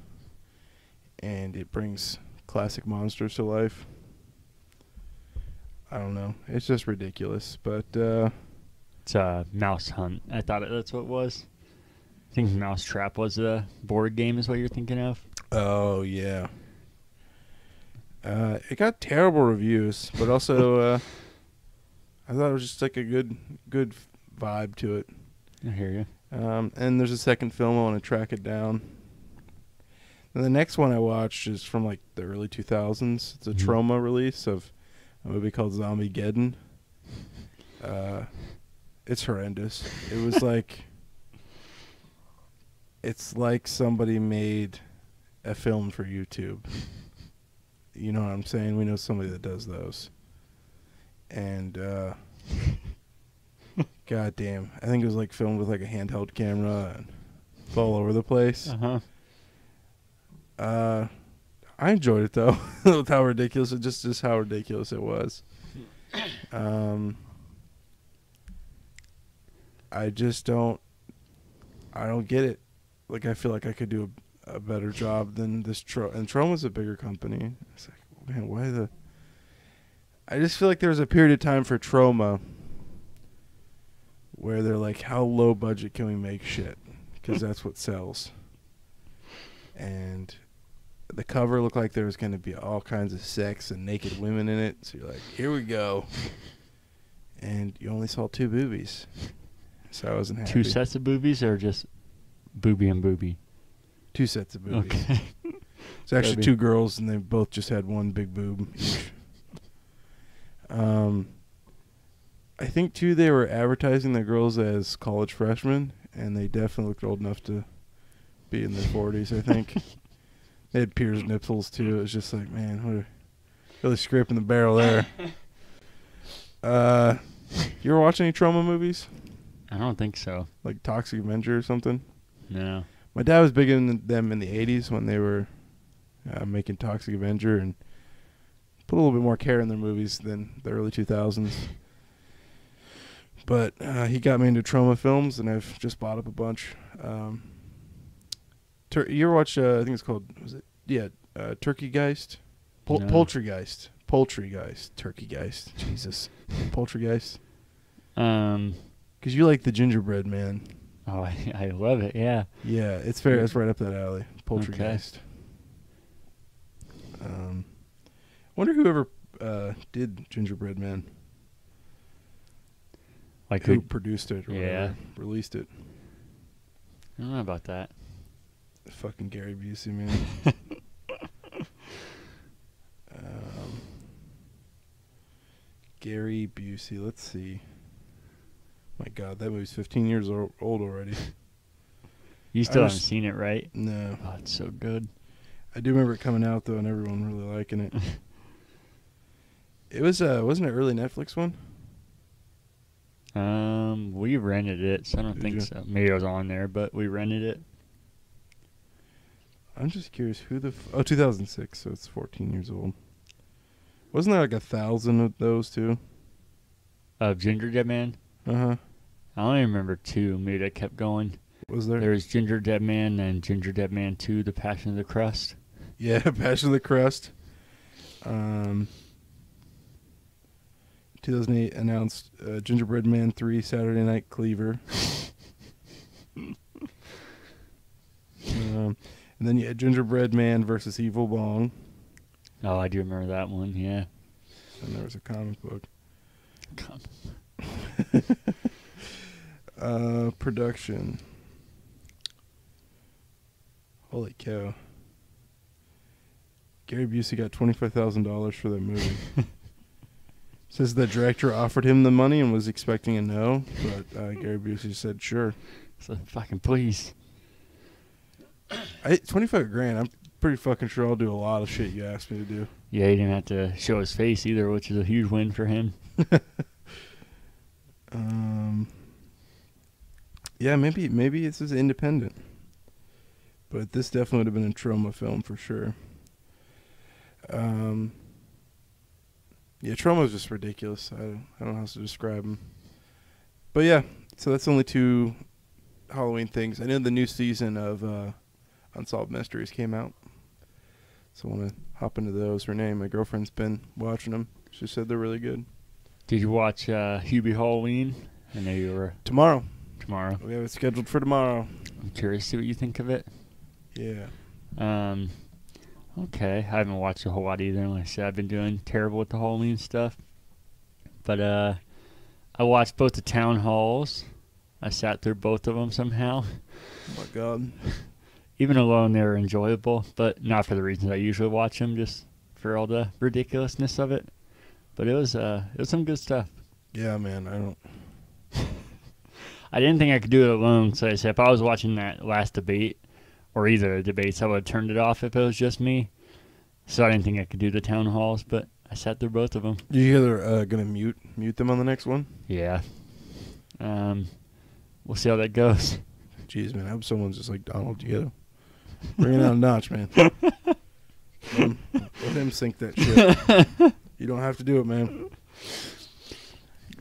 and it brings classic monsters to life. I don't know. It's just ridiculous, but uh, It's a Mouse Hunt. I thought that's what it was. I think Mouse Trap was the board game, is what you're thinking of. oh yeah. Uh, it got terrible reviews, but also (laughs) uh, I thought it was just like a good good vibe to it. I hear you. Um, and there's a second film. I want to track it down. And the next one I watched is from like the early 2000s. It's a Mhm. Troma release of a movie called Zombiegeddon. Uh, it's horrendous. It was (laughs) like, it's like somebody made a film for YouTube. You know what I'm saying? We know somebody that does those. And uh, (laughs) God damn. I think it was like filmed with like a handheld camera and all over the place. Uh huh. Uh I enjoyed it though. (laughs) with how ridiculous it just just how ridiculous it was. (clears throat) Um I just don't I don't get it. Like I feel like I could do a, a better job than this Tro and Troma's a bigger company. It's like man, why the I just feel like there was a period of time for Troma where they're like, "How low budget can we make shit?" Because that's what sells. And the cover looked like there was going to be all kinds of sex and naked women in it. So you're like, "Here we go." (laughs) And you only saw two boobies, so I wasn't happy. Two sets of boobies or just booby and booby? Two sets of boobies. Okay. (laughs) It's actually two girls, and they both just had one big boob. (laughs) um, I think too they were advertising the girls as college freshmen, and they definitely looked old enough to be in their forties. I think they had pierced nipples too. It was just like, man, a, really scraping the barrel there. (laughs) Uh, you ever watch any Troma movies I don't think so. like Toxic Avenger or something? No. My dad was big in them in the '80s when they were uh, making Toxic Avenger and put a little bit more care in their movies than the early 2000s. But uh, he got me into Troma films, and I've just bought up a bunch. Um, tur- you ever watch? Uh, I think it's called. Was it? Yeah, uh, Turkey Geist, Pol- No. Poultrygeist, Poultrygeist, Turkey Geist. Jesus, Poultrygeist. Um. Because you like the gingerbread man. Oh, I, I love it. Yeah. Yeah, it's fair. It's right up that alley. Poultrygeist. Um, wonder whoever uh, did Gingerbread Man, Like who who? produced it or Yeah. whatever, released it. I don't know about that. Fucking Gary Busey, man. (laughs) um, Gary Busey. Let's see. My God, that movie's 15 years old already. You still haven't seen it, right? No, Oh, it's so good. I do remember it coming out though, and everyone really liking it. (laughs) it was uh, wasn't it early Netflix one? Um, we rented it, so I don't Did think you? so. Maybe it was on there, but we rented it. I'm just curious who the f- oh 2006, so it's 14 years old. Wasn't there like a thousand of those too? Uh, Gingerdead Man. Uh huh. I only remember two. Maybe that kept going. Was there? There was Gingerdead Man and Gingerdead Man Two: The Passion of the Crust. Yeah, (laughs) Passion of the Crust. Um, 2008 announced uh, Gingerbread Man 3 Saturday Night Cleaver. (laughs) um, and then you had Gingerbread Man versus Evil Bong. Oh, I do remember that one. Yeah. And there was a comic book. Come- (laughs) Uh, production. Holy cow. Gary Busey got $25,000 for that movie. (laughs) Says the director offered him the money and was expecting a no, but uh, Gary Busey said sure. So fucking please. (clears throat) I, 25 grand, I'm pretty fucking sure I'll do a lot of shit you asked me to do. Yeah, he didn't have to show his face either, which is a huge win for him. (laughs) Um, yeah, maybe maybe this is independent, but this definitely would have been a Troma film for sure. Um, yeah, Troma is just ridiculous. I don't, I don't know how to describe them. But yeah, so that's only two Halloween things. I know the new season of uh, Unsolved Mysteries came out, so I want to hop into those. Renee, my girlfriend's been watching them. She said they're really good. Did you watch uh, Hubie Halloween? I know you were Tomorrow, tomorrow. we have it scheduled for tomorrow. I'm curious to see what you think of it. Yeah. Um, okay, I haven't watched a whole lot either. Like I said, I've been doing terrible with the Halloween stuff. But uh, I watched both the town halls. I sat through both of them somehow. Oh my god. (laughs) Even alone, they were enjoyable, but not for the reasons I usually watch them, just for all the ridiculousness of it. But it was uh, it was some good stuff. Yeah, man. I don't. (laughs) I didn't think I could do it alone, so I said if I was watching that last debate, or either of the debates, I would have turned it off if it was just me. So I didn't think I could do the town halls, but I sat through both of them. You they're uh, gonna mute mute them on the next one? Yeah. Um, we'll see how that goes. Jeez, man. I hope someone's just like Donald. You bring it out a notch, man. let, (laughs) him, let him sink that shit. you don't have to do it, man.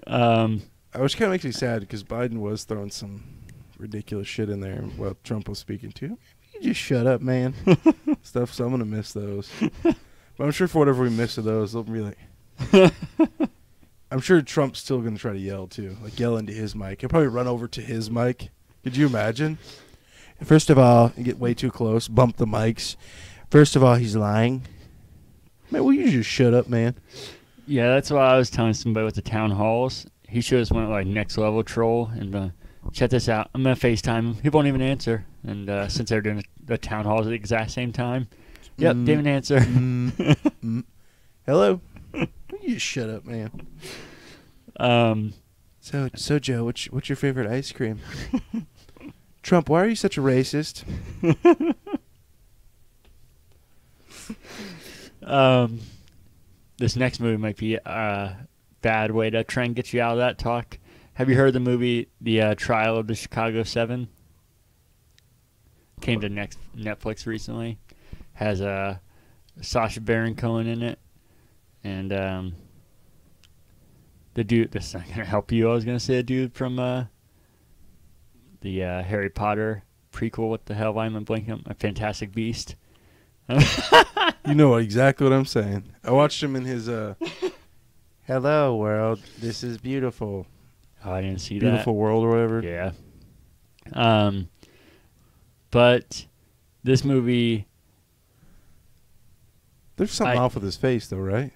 Um, I which kind of makes me sad because Biden was throwing some ridiculous shit in there while Trump was speaking too. You just shut up, man. (laughs) Stuff. So I'm gonna miss those. But I'm sure for whatever we miss of those, they'll be like. (laughs) I'm sure Trump's still going to try to yell too, like yell into his mic. He'll probably run over to his mic. Could you imagine? First of all, you get way too close, bump the mics. First of all, he's lying. Man, will you just shut up, man? Yeah, that's why I was telling somebody with the town halls. He should have went like next level troll and uh, check this out. I'm gonna FaceTime him. He won't even answer. And uh, since they're doing the, town halls at the exact same time, yep, Mm. didn't answer. Mm, (laughs) mm. Hello. You shut up, man? Um, So, so Joe, what's what's your favorite ice cream? (laughs) Trump, why are you such a racist? (laughs) um, this next movie might be a bad way to try and get you out of that talk. Have you heard the movie The uh, Trial of the Chicago Seven? Came to next Netflix recently. Has uh, Sacha Baron Cohen in it, and um, the dude. This is not gonna help you. I was gonna say a dude from uh, the uh, Harry Potter prequel. What the hell? Why am I blanking? on- A Fantastic Beast. (laughs) You know exactly what I'm saying. I watched him in his uh Hello world, this is beautiful. Oh, I didn't see that. Beautiful world or whatever. Yeah. Um, but this movie, There's something I- off with his face though, right?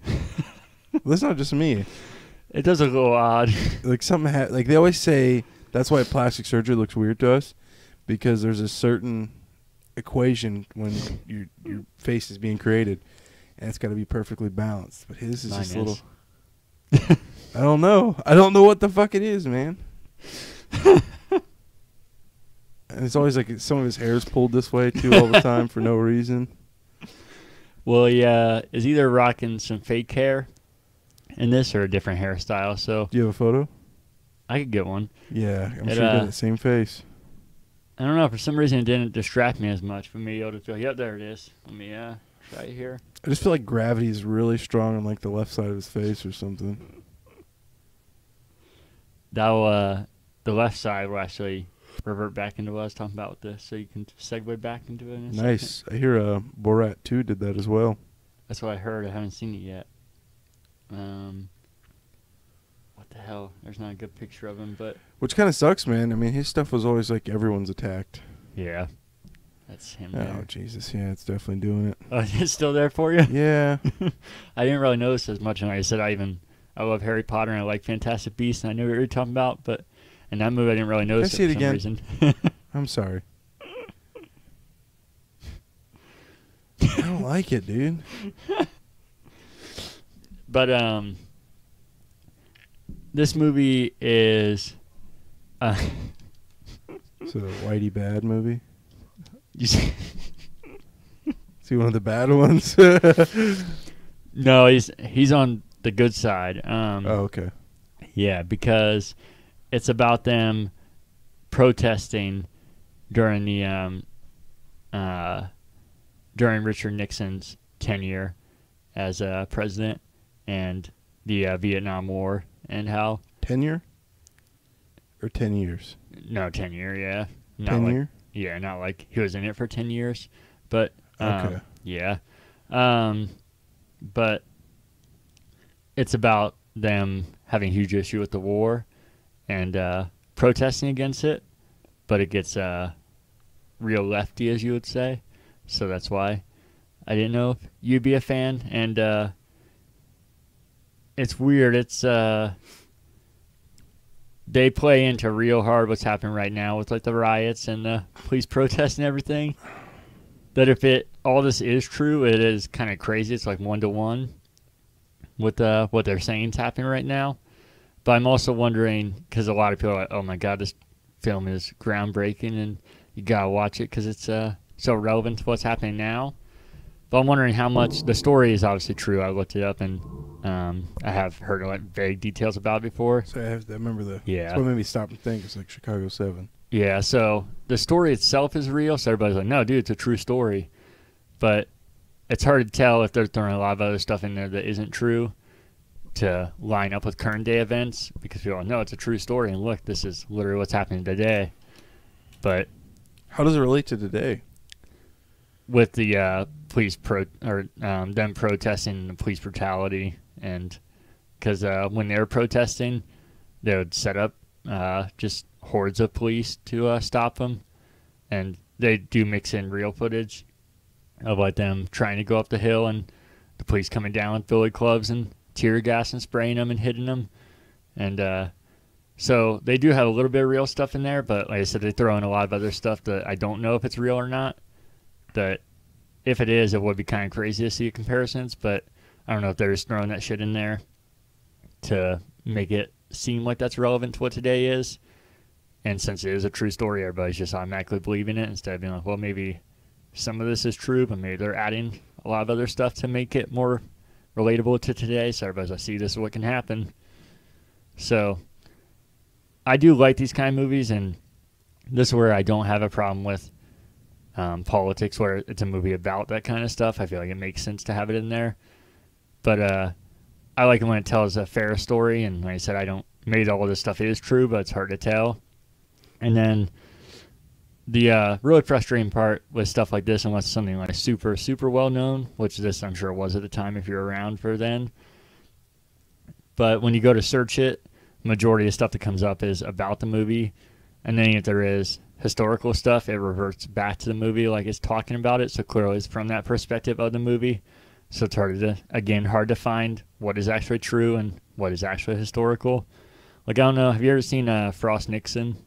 that's not just me. (laughs) it does look a little odd. Like something ha- like they always say that's why plastic surgery looks weird to us because there's a certain equation when your your face is being created and it's got to be perfectly balanced. But his is Mine just a is. little I don't know. I don't know what the fuck it is, man. (laughs) and it's always like some of his hair's pulled this way too all the time for no (laughs) reason. well, yeah, uh, is either rocking some fake hair in this or a different hairstyle. So Do you have a photo? I could get one. Yeah, I'm It, sure you uh, got the same face. I don't know. For some reason, it didn't distract me as much. For me, able to feel, yep, there it is. Let me uh, try it here. I just feel like gravity is really strong on like the left side of his face or something. That'll uh, the left side will actually revert back into what I was talking about with this, so you can segue back into it. In a second. Nice. I hear uh, Borat 2 did that as well. That's what I heard. I haven't seen it yet. Um, the hell? There's not a good picture of him, but Which kind of sucks, man. I mean, his stuff was always like everyone's attacked. yeah, that's him Oh, there. Jesus. Yeah, it's definitely doing it. Oh, (laughs) it's still there for you? Yeah. (laughs) I didn't really notice as much, and like I said, I even I love Harry Potter and I like Fantastic Beasts, and I knew what you were talking about, but in that movie I didn't really notice see it it for again? some reason. (laughs) I'm sorry. I don't like it, dude. but um, this movie is uh, (laughs) It's a Whitey Bad movie. you see, (laughs) Is he one of the bad ones? (laughs) no, he's he's on the good side. Um, oh, okay. Yeah, because it's about them protesting during the um, uh, during Richard Nixon's tenure as uh, president and the uh, Vietnam War and how Tenure? Or 10 years? no tenure, yeah, not Ten like year? yeah, not like he was in it for ten years, but um, Okay. yeah, um, but it's about them having a huge issue with the war and uh, protesting against it, but it gets uh, real lefty, as you would say. So that's why I didn't know if you'd be a fan, and uh, it's weird. It's uh, they play into real hard what's happening right now with like the riots and the police (laughs) protests and everything. That if it all this is true, it is kind of crazy. It's like one to one with uh, what they're saying is happening right now. But I'm also wondering because a lot of people are like, "Oh my god, this film is groundbreaking and you gotta watch it because it's uh, so relevant to what's happening now." But I'm wondering how much the story is obviously true. I looked it up and um, I have heard like vague details about it before. So I, have, I remember the. Yeah. That's what made me stop and think. It's like Chicago 7. Yeah, so the story itself is real, so everybody's like, no, dude, it's a true story. But it's hard to tell if they're throwing a lot of other stuff in there that isn't true to line up with current day events because people are like, no, it's a true story, and look, this is literally what's happening today. But How does it relate to today? with the uh, police pro or um, them protesting the police brutality and because uh, when they were protesting, they would set up uh, just hordes of police to uh, stop them, and they do mix in real footage of like them trying to go up the hill and the police coming down with billy clubs and tear gas and spraying them and hitting them, and uh, so they do have a little bit of real stuff in there, but like I said, they throw in a lot of other stuff that I don't know if it's real or not. That if it is, it would be kind of crazy to see comparisons, but I don't know if they're just throwing that shit in there to make it seem like that's relevant to what today is. And since it is a true story, everybody's just automatically believing it instead of being like, well, maybe some of this is true, but maybe they're adding a lot of other stuff to make it more relatable to today. So everybody's like, see, this is what can happen. So I do like these kind of movies, and this is where I don't have a problem with um, politics, where it's a movie about that kind of stuff. I feel like it makes sense to have it in there. But uh, I like it when it tells a fair story, and like I said, I don't. Maybe all of this stuff is true, but it's hard to tell. And then the uh, really frustrating part with stuff like this, unless something like super super well known, which this I'm sure was at the time if you're around for then. But when you go to search it, majority of stuff that comes up is about the movie, and then if there is historical stuff, it reverts back to the movie like it's talking about it. So clearly, it's from that perspective of the movie. So it's hard to again hard to find what is actually true and what is actually historical. Like I don't know, have you ever seen uh, Frost Nixon?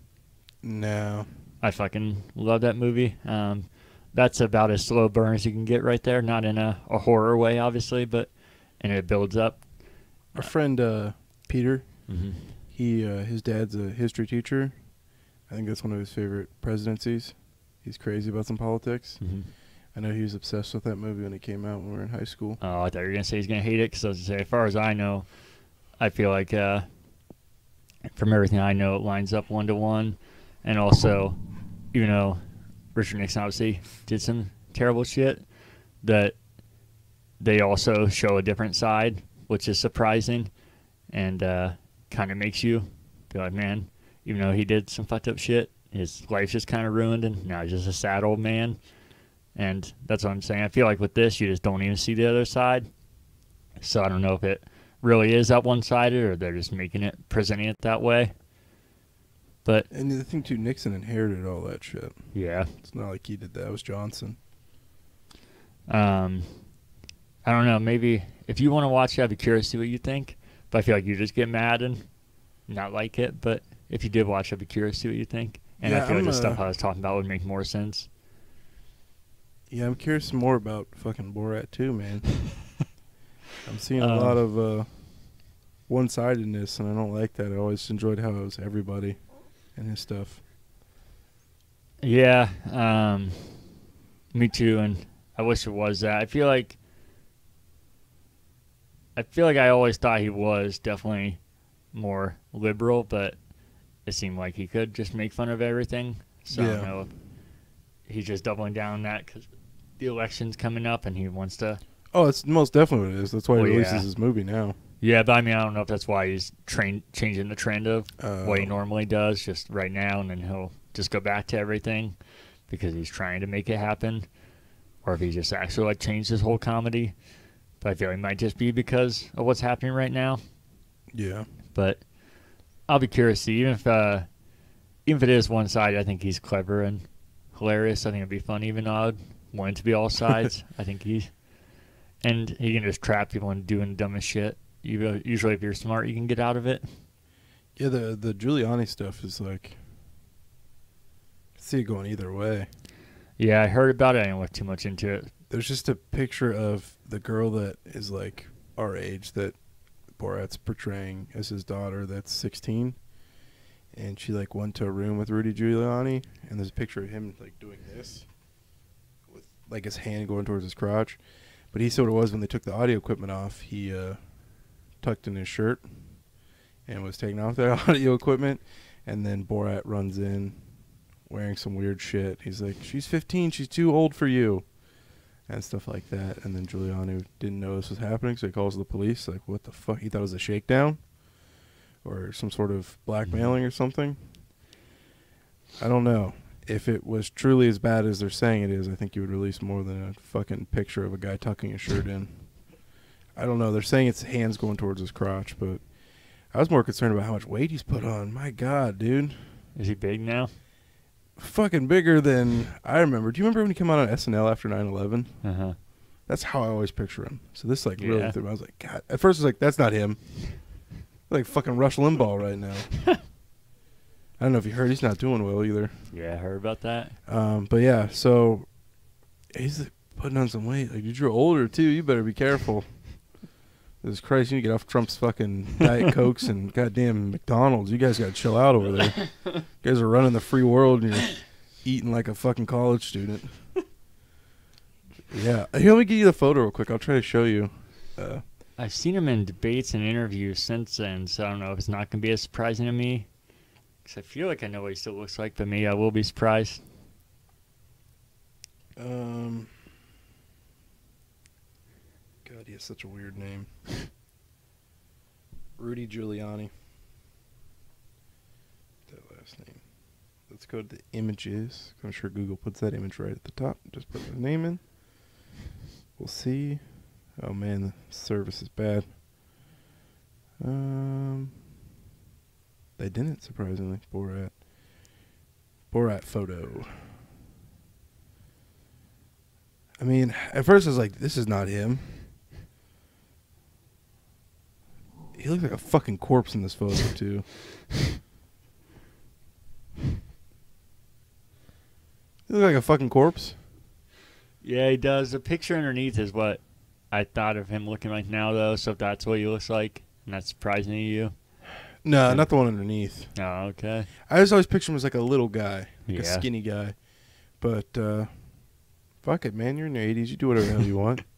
No. I fucking love that movie. Um, that's about as slow burn as you can get right there. Not in a, a horror way, obviously, but and it builds up. Our friend uh, Peter, Mm-hmm. he uh, his dad's a history teacher. I think that's one of his favorite presidencies. He's crazy about some politics. Mm-hmm. I know he was obsessed with that movie when it came out when we were in high school. Oh, I thought you were gonna say he's gonna hate it because I was gonna say, as far as I know, I feel like uh, from everything I know, it lines up one to one, and also, even though Richard Nixon obviously did some terrible shit, that they also show a different side, which is surprising, and uh, kind of makes you be like, man, even though he did some fucked up shit, his life's just kind of ruined, and now he's just a sad old man. And that's what I'm saying. I feel like with this, you just don't even see the other side. So I don't know if it really is that one sided or they're just making it, presenting it that way. But And the thing too, Nixon inherited all that shit. yeah, It's not like he did that. It was Johnson. um, I don't know. Maybe if you want to watch it, I'd be curious to see what you think. But I feel like you just get mad and not like it. But if you did watch, I'd be curious to see what you think. And I feel like I'm, the stuff I was talking about would make more sense. Yeah, I'm curious more about fucking Borat too, man. (laughs) I'm seeing a Um, lot of uh, one-sidedness, and I don't like that. I always enjoyed how it was everybody and his stuff. Yeah, um, me too, and I wish it was that. I feel like I feel like I always thought he was definitely more liberal, but it seemed like he could just make fun of everything. So I don't know if he's just doubling down on that because the election's coming up and he wants to. Oh, it's most definitely what it is. That's why Well, he releases yeah. his movie now. Yeah, but I mean, I don't know if that's why he's train changing the trend of Uh, what he normally does just right now, and then he'll just go back to everything because he's trying to make it happen, or if he just actually like changed his whole comedy. But I feel it might just be because of what's happening right now. Yeah. But I'll be curious to see even if uh, even if it is one side. I think he's clever and hilarious. I think it'd be fun, even though I would want it to be all sides. (laughs) I think he's and he can just trap people into doing the dumbest shit. You uh, usually, if you're smart, you can get out of it. Yeah, the the Giuliani stuff is like I see it going either way. Yeah, I heard about it. I didn't look too much into it. There's just a picture of the girl that is like our age that Borat's portraying as his daughter that's 16 and she like went to a room with Rudy Giuliani and there's a picture of him like doing this with like his hand going towards his crotch. But he sort of was when they took the audio equipment off, he uh tucked in his shirt and was taking off the (laughs) audio equipment and then Borat runs in wearing some weird shit. He's like, "She's 15. She's too old for you," and stuff like that. And then Giuliani didn't know this was happening, so he calls the police. Like, what the fuck? He thought it was a shakedown or some sort of blackmailing or something. I don't know. If it was truly as bad as they're saying it is, I think you would release more than a fucking picture of a guy tucking his shirt in. I don't know. They're saying it's hands going towards his crotch, but I was more concerned about how much weight he's put on. My God, dude, Is he big now? fucking bigger than I remember. Do you remember when he came out on SNL after 9/11? Uh huh. That's how I always picture him. So this like really Yeah. threw me. I was like, God. At first, I was like, that's not him. Like fucking Rush Limbaugh right now. (laughs) I don't know if you heard. He's not doing well either. Yeah, I heard about that. Um, but yeah, so he's putting on some weight. Like, dude, you're older too. You better be careful. (laughs) Jesus Christ, you need to get off Trump's fucking Diet (laughs) Cokes and goddamn McDonald's. You guys got to chill out over there. (laughs) You guys are running the free world and you're eating like a fucking college student. Yeah. Here, let me give you the photo real quick. I'll try to show you. Uh, I've seen him in debates and interviews since then, so I don't know if it's not going to be as surprising to me. Because I feel like I know what he still looks like, but me, I will be surprised. um, God, he has such a weird name. (laughs) Rudy Giuliani. That last name. Let's go to the images. I'm sure Google puts that image right at the top. Just put the name in. We'll see. Oh man, the service is bad. Um, they didn't surprisingly. Borat. Borat photo. I mean, at first I was like, "This is not him." He looks like a fucking corpse in this photo (laughs) too. He looks like a fucking corpse. Yeah, he does. The picture underneath is what I thought of him looking like now, though. So if that's what he looks like, and that's surprising to you. No, not the one underneath. Oh, okay. I just always picture him as like a little guy, like a skinny guy. But uh, fuck it, man. You're in your 80s. You do whatever the hell you want. (laughs)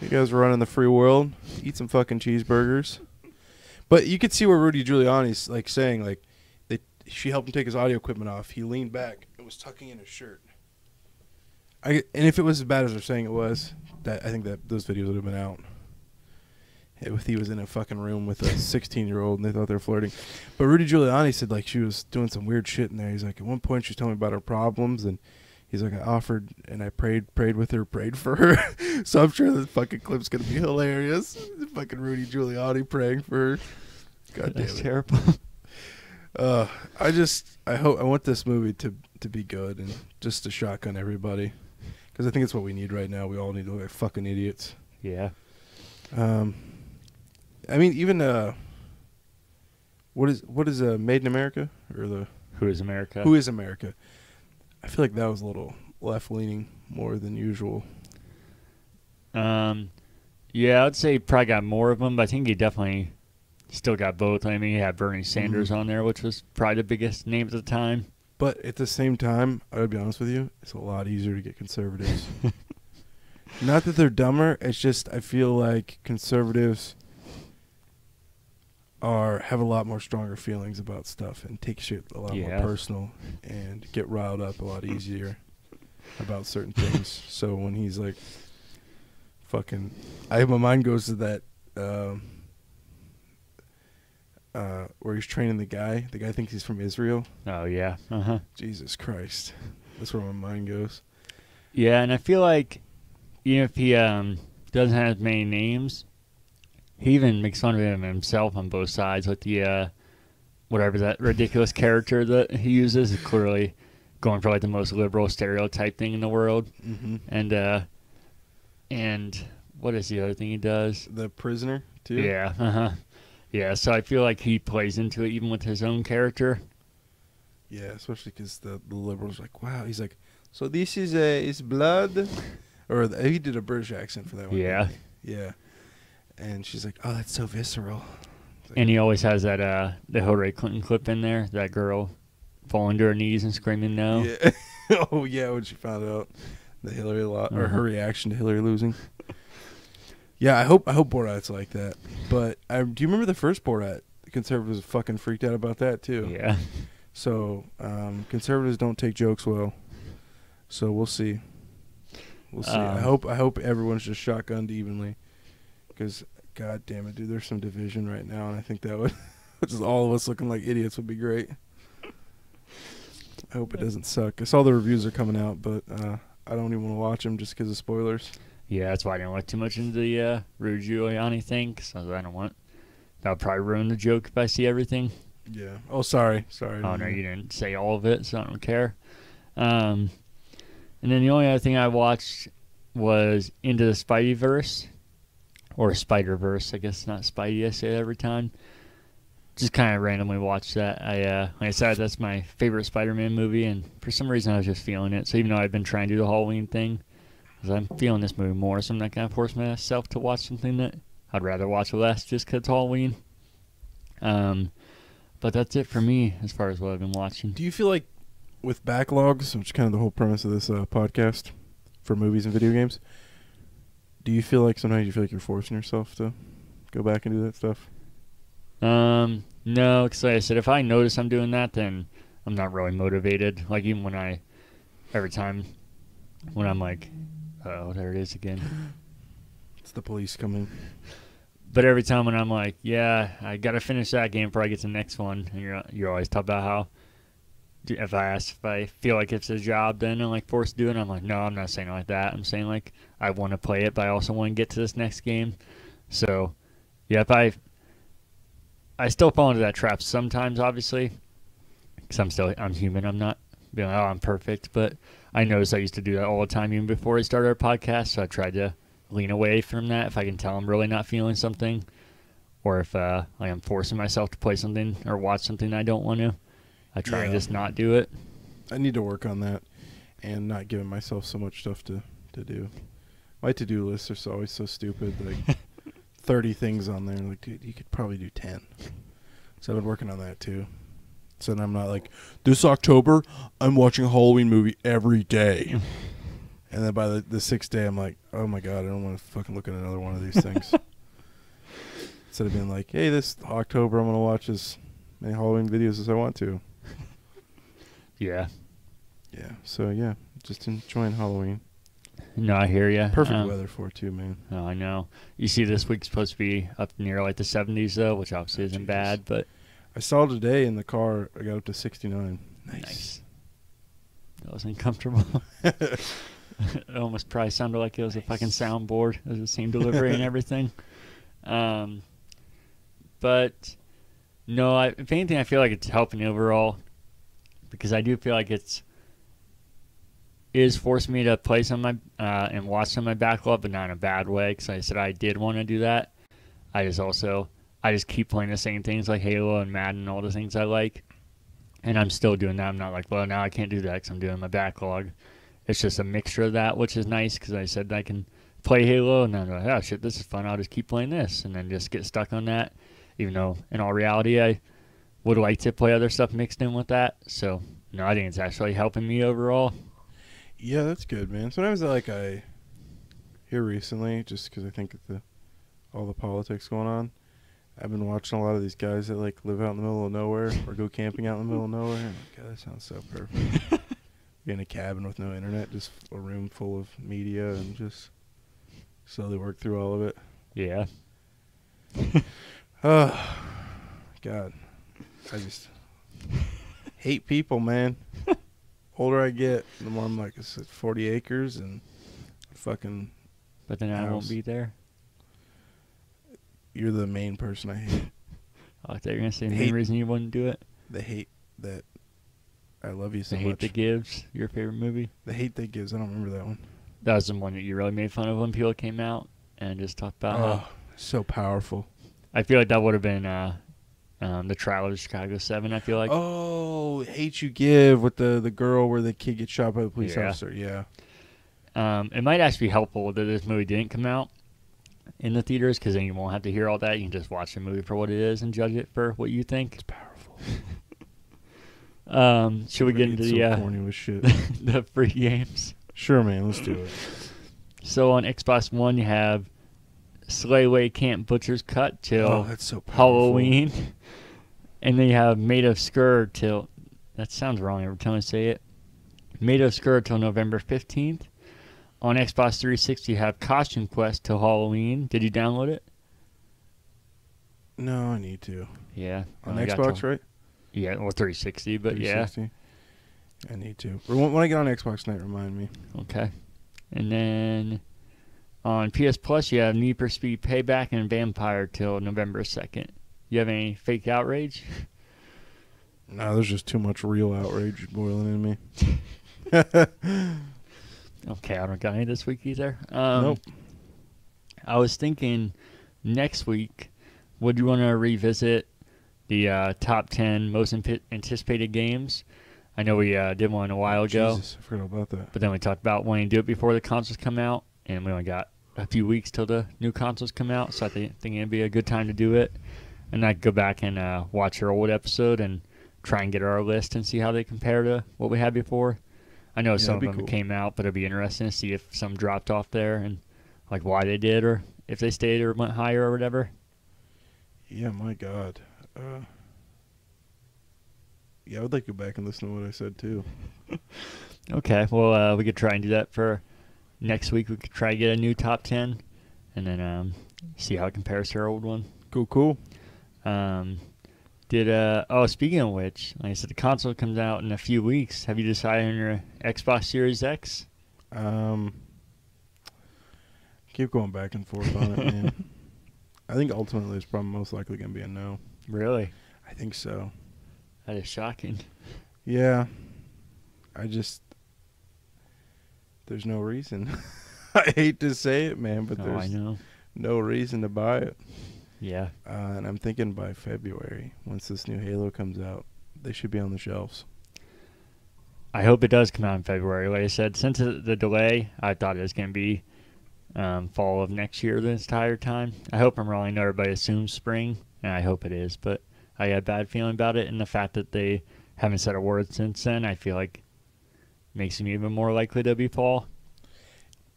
You guys are running the free world. Eat some fucking cheeseburgers. But you could see where Rudy Giuliani's like saying like, they she helped him take his audio equipment off. He leaned back and was tucking in his shirt. I and if it was as bad as they're saying it was, that I think that those videos would have been out. If he was in a fucking room with a 16 year old and they thought they were flirting. But Rudy Giuliani said like she was doing some weird shit in there. He's like at one point she was telling me about her problems and he's like I offered and I prayed prayed with her, prayed for her. (laughs) so I'm sure this fucking clip's gonna be hilarious. fucking Rudy Giuliani praying for her. God damn That's it. terrible. (laughs) Uh, I just I hope I want this movie to to be good and just to shotgun everybody because I think it's what we need right now. We all need to look like fucking idiots. yeah. Um, I mean, even uh, what is what is uh, Made in America or the Who is America? Who is America? I feel like that was a little left leaning more than usual. Um, yeah, I'd say he probably got more of them, but I think he definitely still got both. I mean, he had Bernie Sanders Mhm. on there, which was probably the biggest name at the time. But at the same time, I would be honest with you, it's a lot easier to get conservatives. (laughs) Not that they're dumber, it's just I feel like conservatives are have a lot more stronger feelings about stuff and take shit a lot Yeah. more personal and get riled up a lot easier about certain things. (laughs) So when he's like fucking I my mind goes to that um uh, where he's training the guy. The guy thinks he's from Israel. Oh yeah, uh huh. Jesus Christ. That's where my mind goes. Yeah, and I feel like even if he um doesn't have as many names, he even makes fun of him himself on both sides with the uh whatever that ridiculous character that he uses is clearly going for like the most liberal stereotype thing in the world. Mm-hmm. And uh and what is the other thing he does? The prisoner, too? Yeah, uh huh. Yeah, so I feel like he plays into it even with his own character. Yeah, especially because the, the liberals like, wow. He's like, so this is uh, is blood? Or the, he did a British accent for that one. Yeah. Yeah. And she's like, oh, that's so visceral. Like, And he always has that uh the Hillary Clinton clip in there, that girl falling to her knees and screaming no. Yeah. (laughs) oh, yeah, when she found out the Hillary lot or her Uh-huh. reaction to Hillary losing. Yeah, I hope I hope Borat's like that. But I, do you remember the first Borat? The conservatives fucking freaked out about that too. Yeah. So um, conservatives don't take jokes well. So we'll see. We'll see. I Um, hope I hope everyone's just shotgunned evenly, because god damn it, dude, there's some division right now, and I think that would, (laughs) just all of us looking like idiots would be great. I hope it doesn't suck. I saw the reviews are coming out, but uh, I don't even want to watch them just because of spoilers. Yeah, that's why I didn't look too much into the uh, Rudy Giuliani thing, because I don't want that would probably ruin the joke if I see everything. Yeah. Oh, sorry, sorry. Oh no, you didn't say all of it, so I don't care. Um, and then the only other thing I watched was Into the Spideyverse, or Spider Verse. I guess not Spidey. I say every time. Just kind of randomly watched that. I uh, like I said, that's my favorite Spider-Man movie, and for some reason I was just feeling it. So even though I've been trying to do the Halloween thing, because I'm feeling this movie more, so I'm not gonna force myself to watch something that I'd rather watch less just 'cause it's Halloween. Um, but that's it for me as far as what I've been watching. Do you feel like with backlogs, which is kind of the whole premise of this uh, podcast for movies and video games, do you feel like sometimes you feel like you're forcing yourself to go back and do that stuff? Um, no, because like I said, if I notice I'm doing that, then I'm not really motivated. Like even when I, every time, when I'm like, oh, there it is again. It's the police coming. But every time when I'm like, yeah, I gotta finish that game before I get to the next one, and you're you're always talking about how if I ask if I feel like it's a job, then I'm like forced to do it. I'm like, no, I'm not saying it like that. I'm saying like I want to play it, but I also want to get to this next game. So, yeah, if I I still fall into that trap sometimes, obviously, because I'm still I'm human. I'm not being like, oh, I'm perfect, but I notice I used to do that all the time even before I started our podcast. So I tried to lean away from that if I can tell I'm really not feeling something, or if uh, like I'm forcing myself to play something or watch something I don't want to. I try and Yeah. just not do it. I need to work on that and not giving myself so much stuff to, to do. My to do lists are always so stupid. Like (laughs) 30 things on there. Like, dude, you could probably do 10. So I've been working on that too. So then I'm not like, this October, I'm watching a Halloween movie every day. (laughs) and then by the, the sixth day, I'm like, oh my God, I don't want to fucking look at another one of these things. (laughs) Instead of being like, hey, this October, I'm going to watch as many Halloween videos as I want to. Yeah. Yeah. So yeah, just enjoying Halloween. No, I hear you. Perfect weather for it too, man. Oh, I know. You see, this week's supposed to be up near like the 70s though, which obviously Oh, isn't Jesus. bad, but I saw today in the car. I got up to 69. nice. That was uncomfortable. (laughs) it almost probably sounded like it was a fucking soundboard. It was the same delivery and everything. (laughs) Um, but no, I, if anything, I feel like it's helping overall because I do feel like it's is forcing me to play some of my uh, and watch some of my backlog, but not in a bad way. Because I said I did want to do that. I just also I just keep playing the same things like Halo and Madden and all the things I like, and I'm still doing that. I'm not like, well, now I can't do that because I'm doing my backlog. It's just a mixture of that, which is nice because I said I can play Halo and then I'm like, oh shit, this is fun. I'll just keep playing this and then just get stuck on that. Even though in all reality, I would like to play other stuff mixed in with that. So no, I think it's actually helping me overall. Yeah, that's good, man. Sometimes I like I here recently, just because I think of the all the politics going on. I've been watching a lot of these guys that like live out in the middle of nowhere or go camping out in the middle of nowhere. And like, God, that sounds so perfect. (laughs) Be in a cabin with no internet, just a room full of media, and just slowly work through all of it. Yeah. Oh, (sighs) God. I just (laughs) hate people, man. (laughs) Older I get, the more I'm like, it's 40 acres and fucking, But then I won't be there. you're the main person I hate. Oh, I thought you were gonna say the Hate- main reason you wouldn't do it. The hate that I love you so the hate much. that gives your favorite movie. the hate that gives. I don't remember that one. That was the one that you really made fun of when people came out and just talked about how Oh, so powerful. I feel like that would have been uh, um, the trial of Chicago Seven. I feel like oh, hate you give with the the girl where the kid gets shot by the police Yeah. officer. Yeah. um, it might actually be helpful that this movie didn't come out in the theaters because then you won't have to hear all that. You can just watch the movie for what it is and judge it for what you think. It's powerful. (laughs) Um, should we get into the uh, corny with shit? (laughs) the free games? sure, man. Let's do it. So on Xbox One, you have Slayaway Camp Butcher's Cut till Oh, that's so powerful. Halloween, (laughs) and then you have Maid of Sker till. That sounds wrong every time I say it. Maid of Sker till November fifteenth. On Xbox 360, you have Costume Quest till Halloween. Did you download it? No, I need to. Yeah. On Xbox, till- right? Yeah, or 360, but yeah. 360? I need to. When when I get on Xbox Night, remind me. Okay. And then On PS Plus, you have Need for Speed Payback and Vampyr till November 2nd. You have any fake outrage? No, there's just too much real outrage boiling in me. (laughs) Okay, I don't got any this week either. Um, Nope. I was thinking next week, would you want to revisit the uh, top 10 most anticipated games? I know we uh, did one a while ago, Jesus, I forgot about that. but then we talked about wanting to do it before the consoles come out, and we only got a few weeks till the new consoles come out, so I think, think it'd be a good time to do it. And I'd go back and uh, watch our old episode and try and get our list and see how they compare to what we had before. I know Yeah, some of them cool. came out, but it'd be interesting to see if some dropped off there and like why they did or if they stayed or went higher or whatever. Yeah, my God. Uh, yeah, I would like to go back and listen to what I said too. (laughs) Okay, well uh, we could try and do that for next week. We could try to get a new top ten, and then um, see how it compares to our old one. Cool, cool. Um, did uh oh speaking of which, like I said, the console comes out in a few weeks. Have you decided on your Xbox Series X? Um, keep going back and forth on it, man. (laughs) I think ultimately it's probably most likely going to be a no. Really? I think so. That is shocking. Yeah. I just there's no reason. (laughs) I hate to say it, man, but oh, I there's know. no reason to buy it. Yeah. Uh, and I'm thinking by February, once this new Halo comes out, they should be on the shelves. I hope it does come out in February. Like I said, since the the delay, I thought it was going to be um, fall of next year this entire time. I hope I'm wrong. I know everybody assumes spring, and I hope it is, but I got a bad feeling about it. And the fact that they haven't said a word since then, I feel like makes me even more likely to be fall.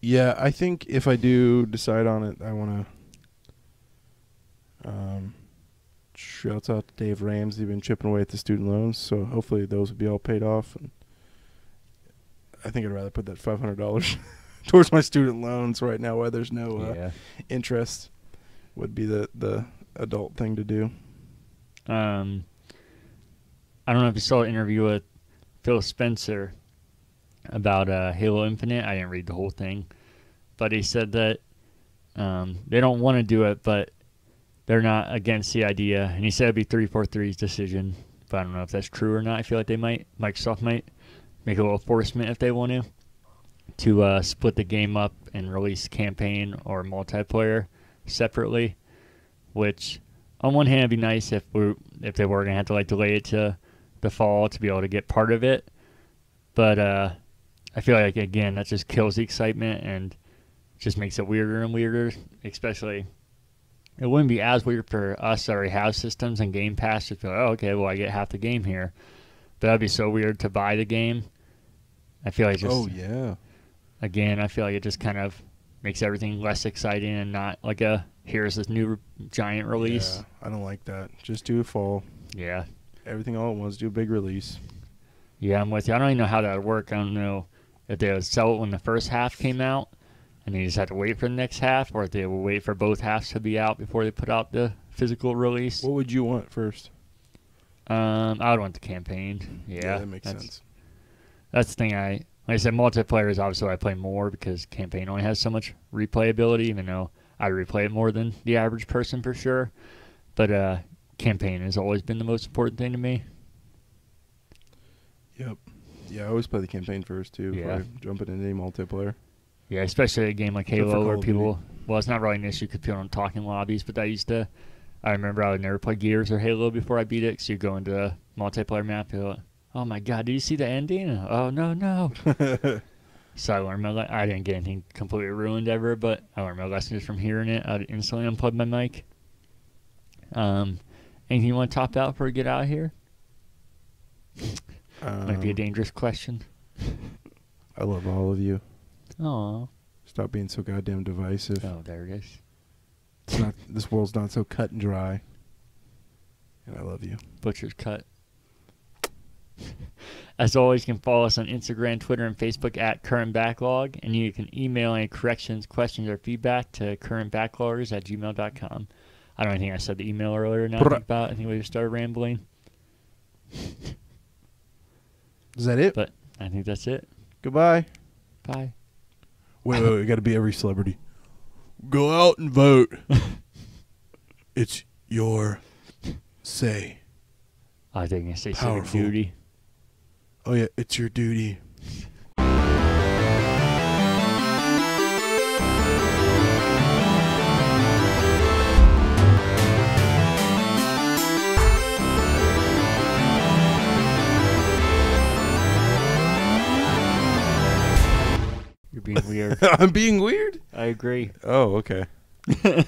Yeah, I think if I do decide on it, I want to. Um, shouts out to Dave Ramsey, been chipping away at the student loans, so hopefully those will be all paid off. And I think I'd rather put that five hundred dollars (laughs) towards my student loans right now, where there's no uh, yeah. interest. Would be the the adult thing to do. Um, I don't know if you saw an interview with Phil Spencer about uh, Halo Infinite. I didn't read the whole thing, but he said that um, they don't want to do it, but they're not against the idea. And he said it'd be 343's decision, but I don't know if that's true or not. I feel like they might, Microsoft might make a little enforcement if they want to, to uh, split the game up and release campaign or multiplayer separately, which on one hand, it'd be nice if we if they were gonna have to like delay it to the fall to be able to get part of it. But uh, I feel like again that just kills the excitement and just makes it weirder and weirder. Especially, it wouldn't be as weird for us that already have systems and Game Pass to feel, oh, okay, well I get half the game here. But that'd be so weird to buy the game. I feel like oh, just oh yeah, again, I feel like it just kind of makes everything less exciting and not like a here's this new giant release. Yeah, I don't like that. Just do a fall. Yeah. Everything all at once. Do a big release. Yeah, I'm with you. I don't even know how that would work. I don't know if they would sell it when the first half came out and they just had to wait for the next half or if they would wait for both halves to be out before they put out the physical release. What would you want first? Um, I would want the campaign. Yeah, that makes that's, sense. That's the thing I like I said, multiplayer is obviously I play more because campaign only has so much replayability, even though I replay it more than the average person for sure. But uh campaign has always been the most important thing to me. Yep. Yeah, I always play the campaign first too. Yeah. Before I jump into any multiplayer. Yeah, especially a game like Halo where of Duty. people well it's not really an issue because people don't talk in lobbies, but I used to I remember I would never play Gears or Halo before I beat it, so you go into a multiplayer map, you're like, Oh my god, did you see the ending? Oh no no. (laughs) So I learned my le- I didn't get anything completely ruined ever, but I learned my lesson just from hearing it. I would instantly unplugged my mic. Um, anything you want to top out before we get out of here? Might be a Um, dangerous question. I love all of you. Oh, Stop being so goddamn divisive. oh, there it is. It's not. (laughs) This world's not so cut and dry. And I love you. Butcher's cut. As always, you can follow us on Instagram, Twitter, and Facebook at Current Backlog, and you can email any corrections, questions, or feedback to currentbackloggers at gmail.com. I don't think I said the email earlier. Now about. I think we just started rambling. Is that it? But I think that's it. Goodbye. Bye. Wait, wait, wait. Got to be every celebrity. Go out and vote. (laughs) it's your say. I think it's Powerful. duty. Oh yeah, it's your duty. Being weird. (laughs) I'm being weird. I agree. Oh, okay. (laughs)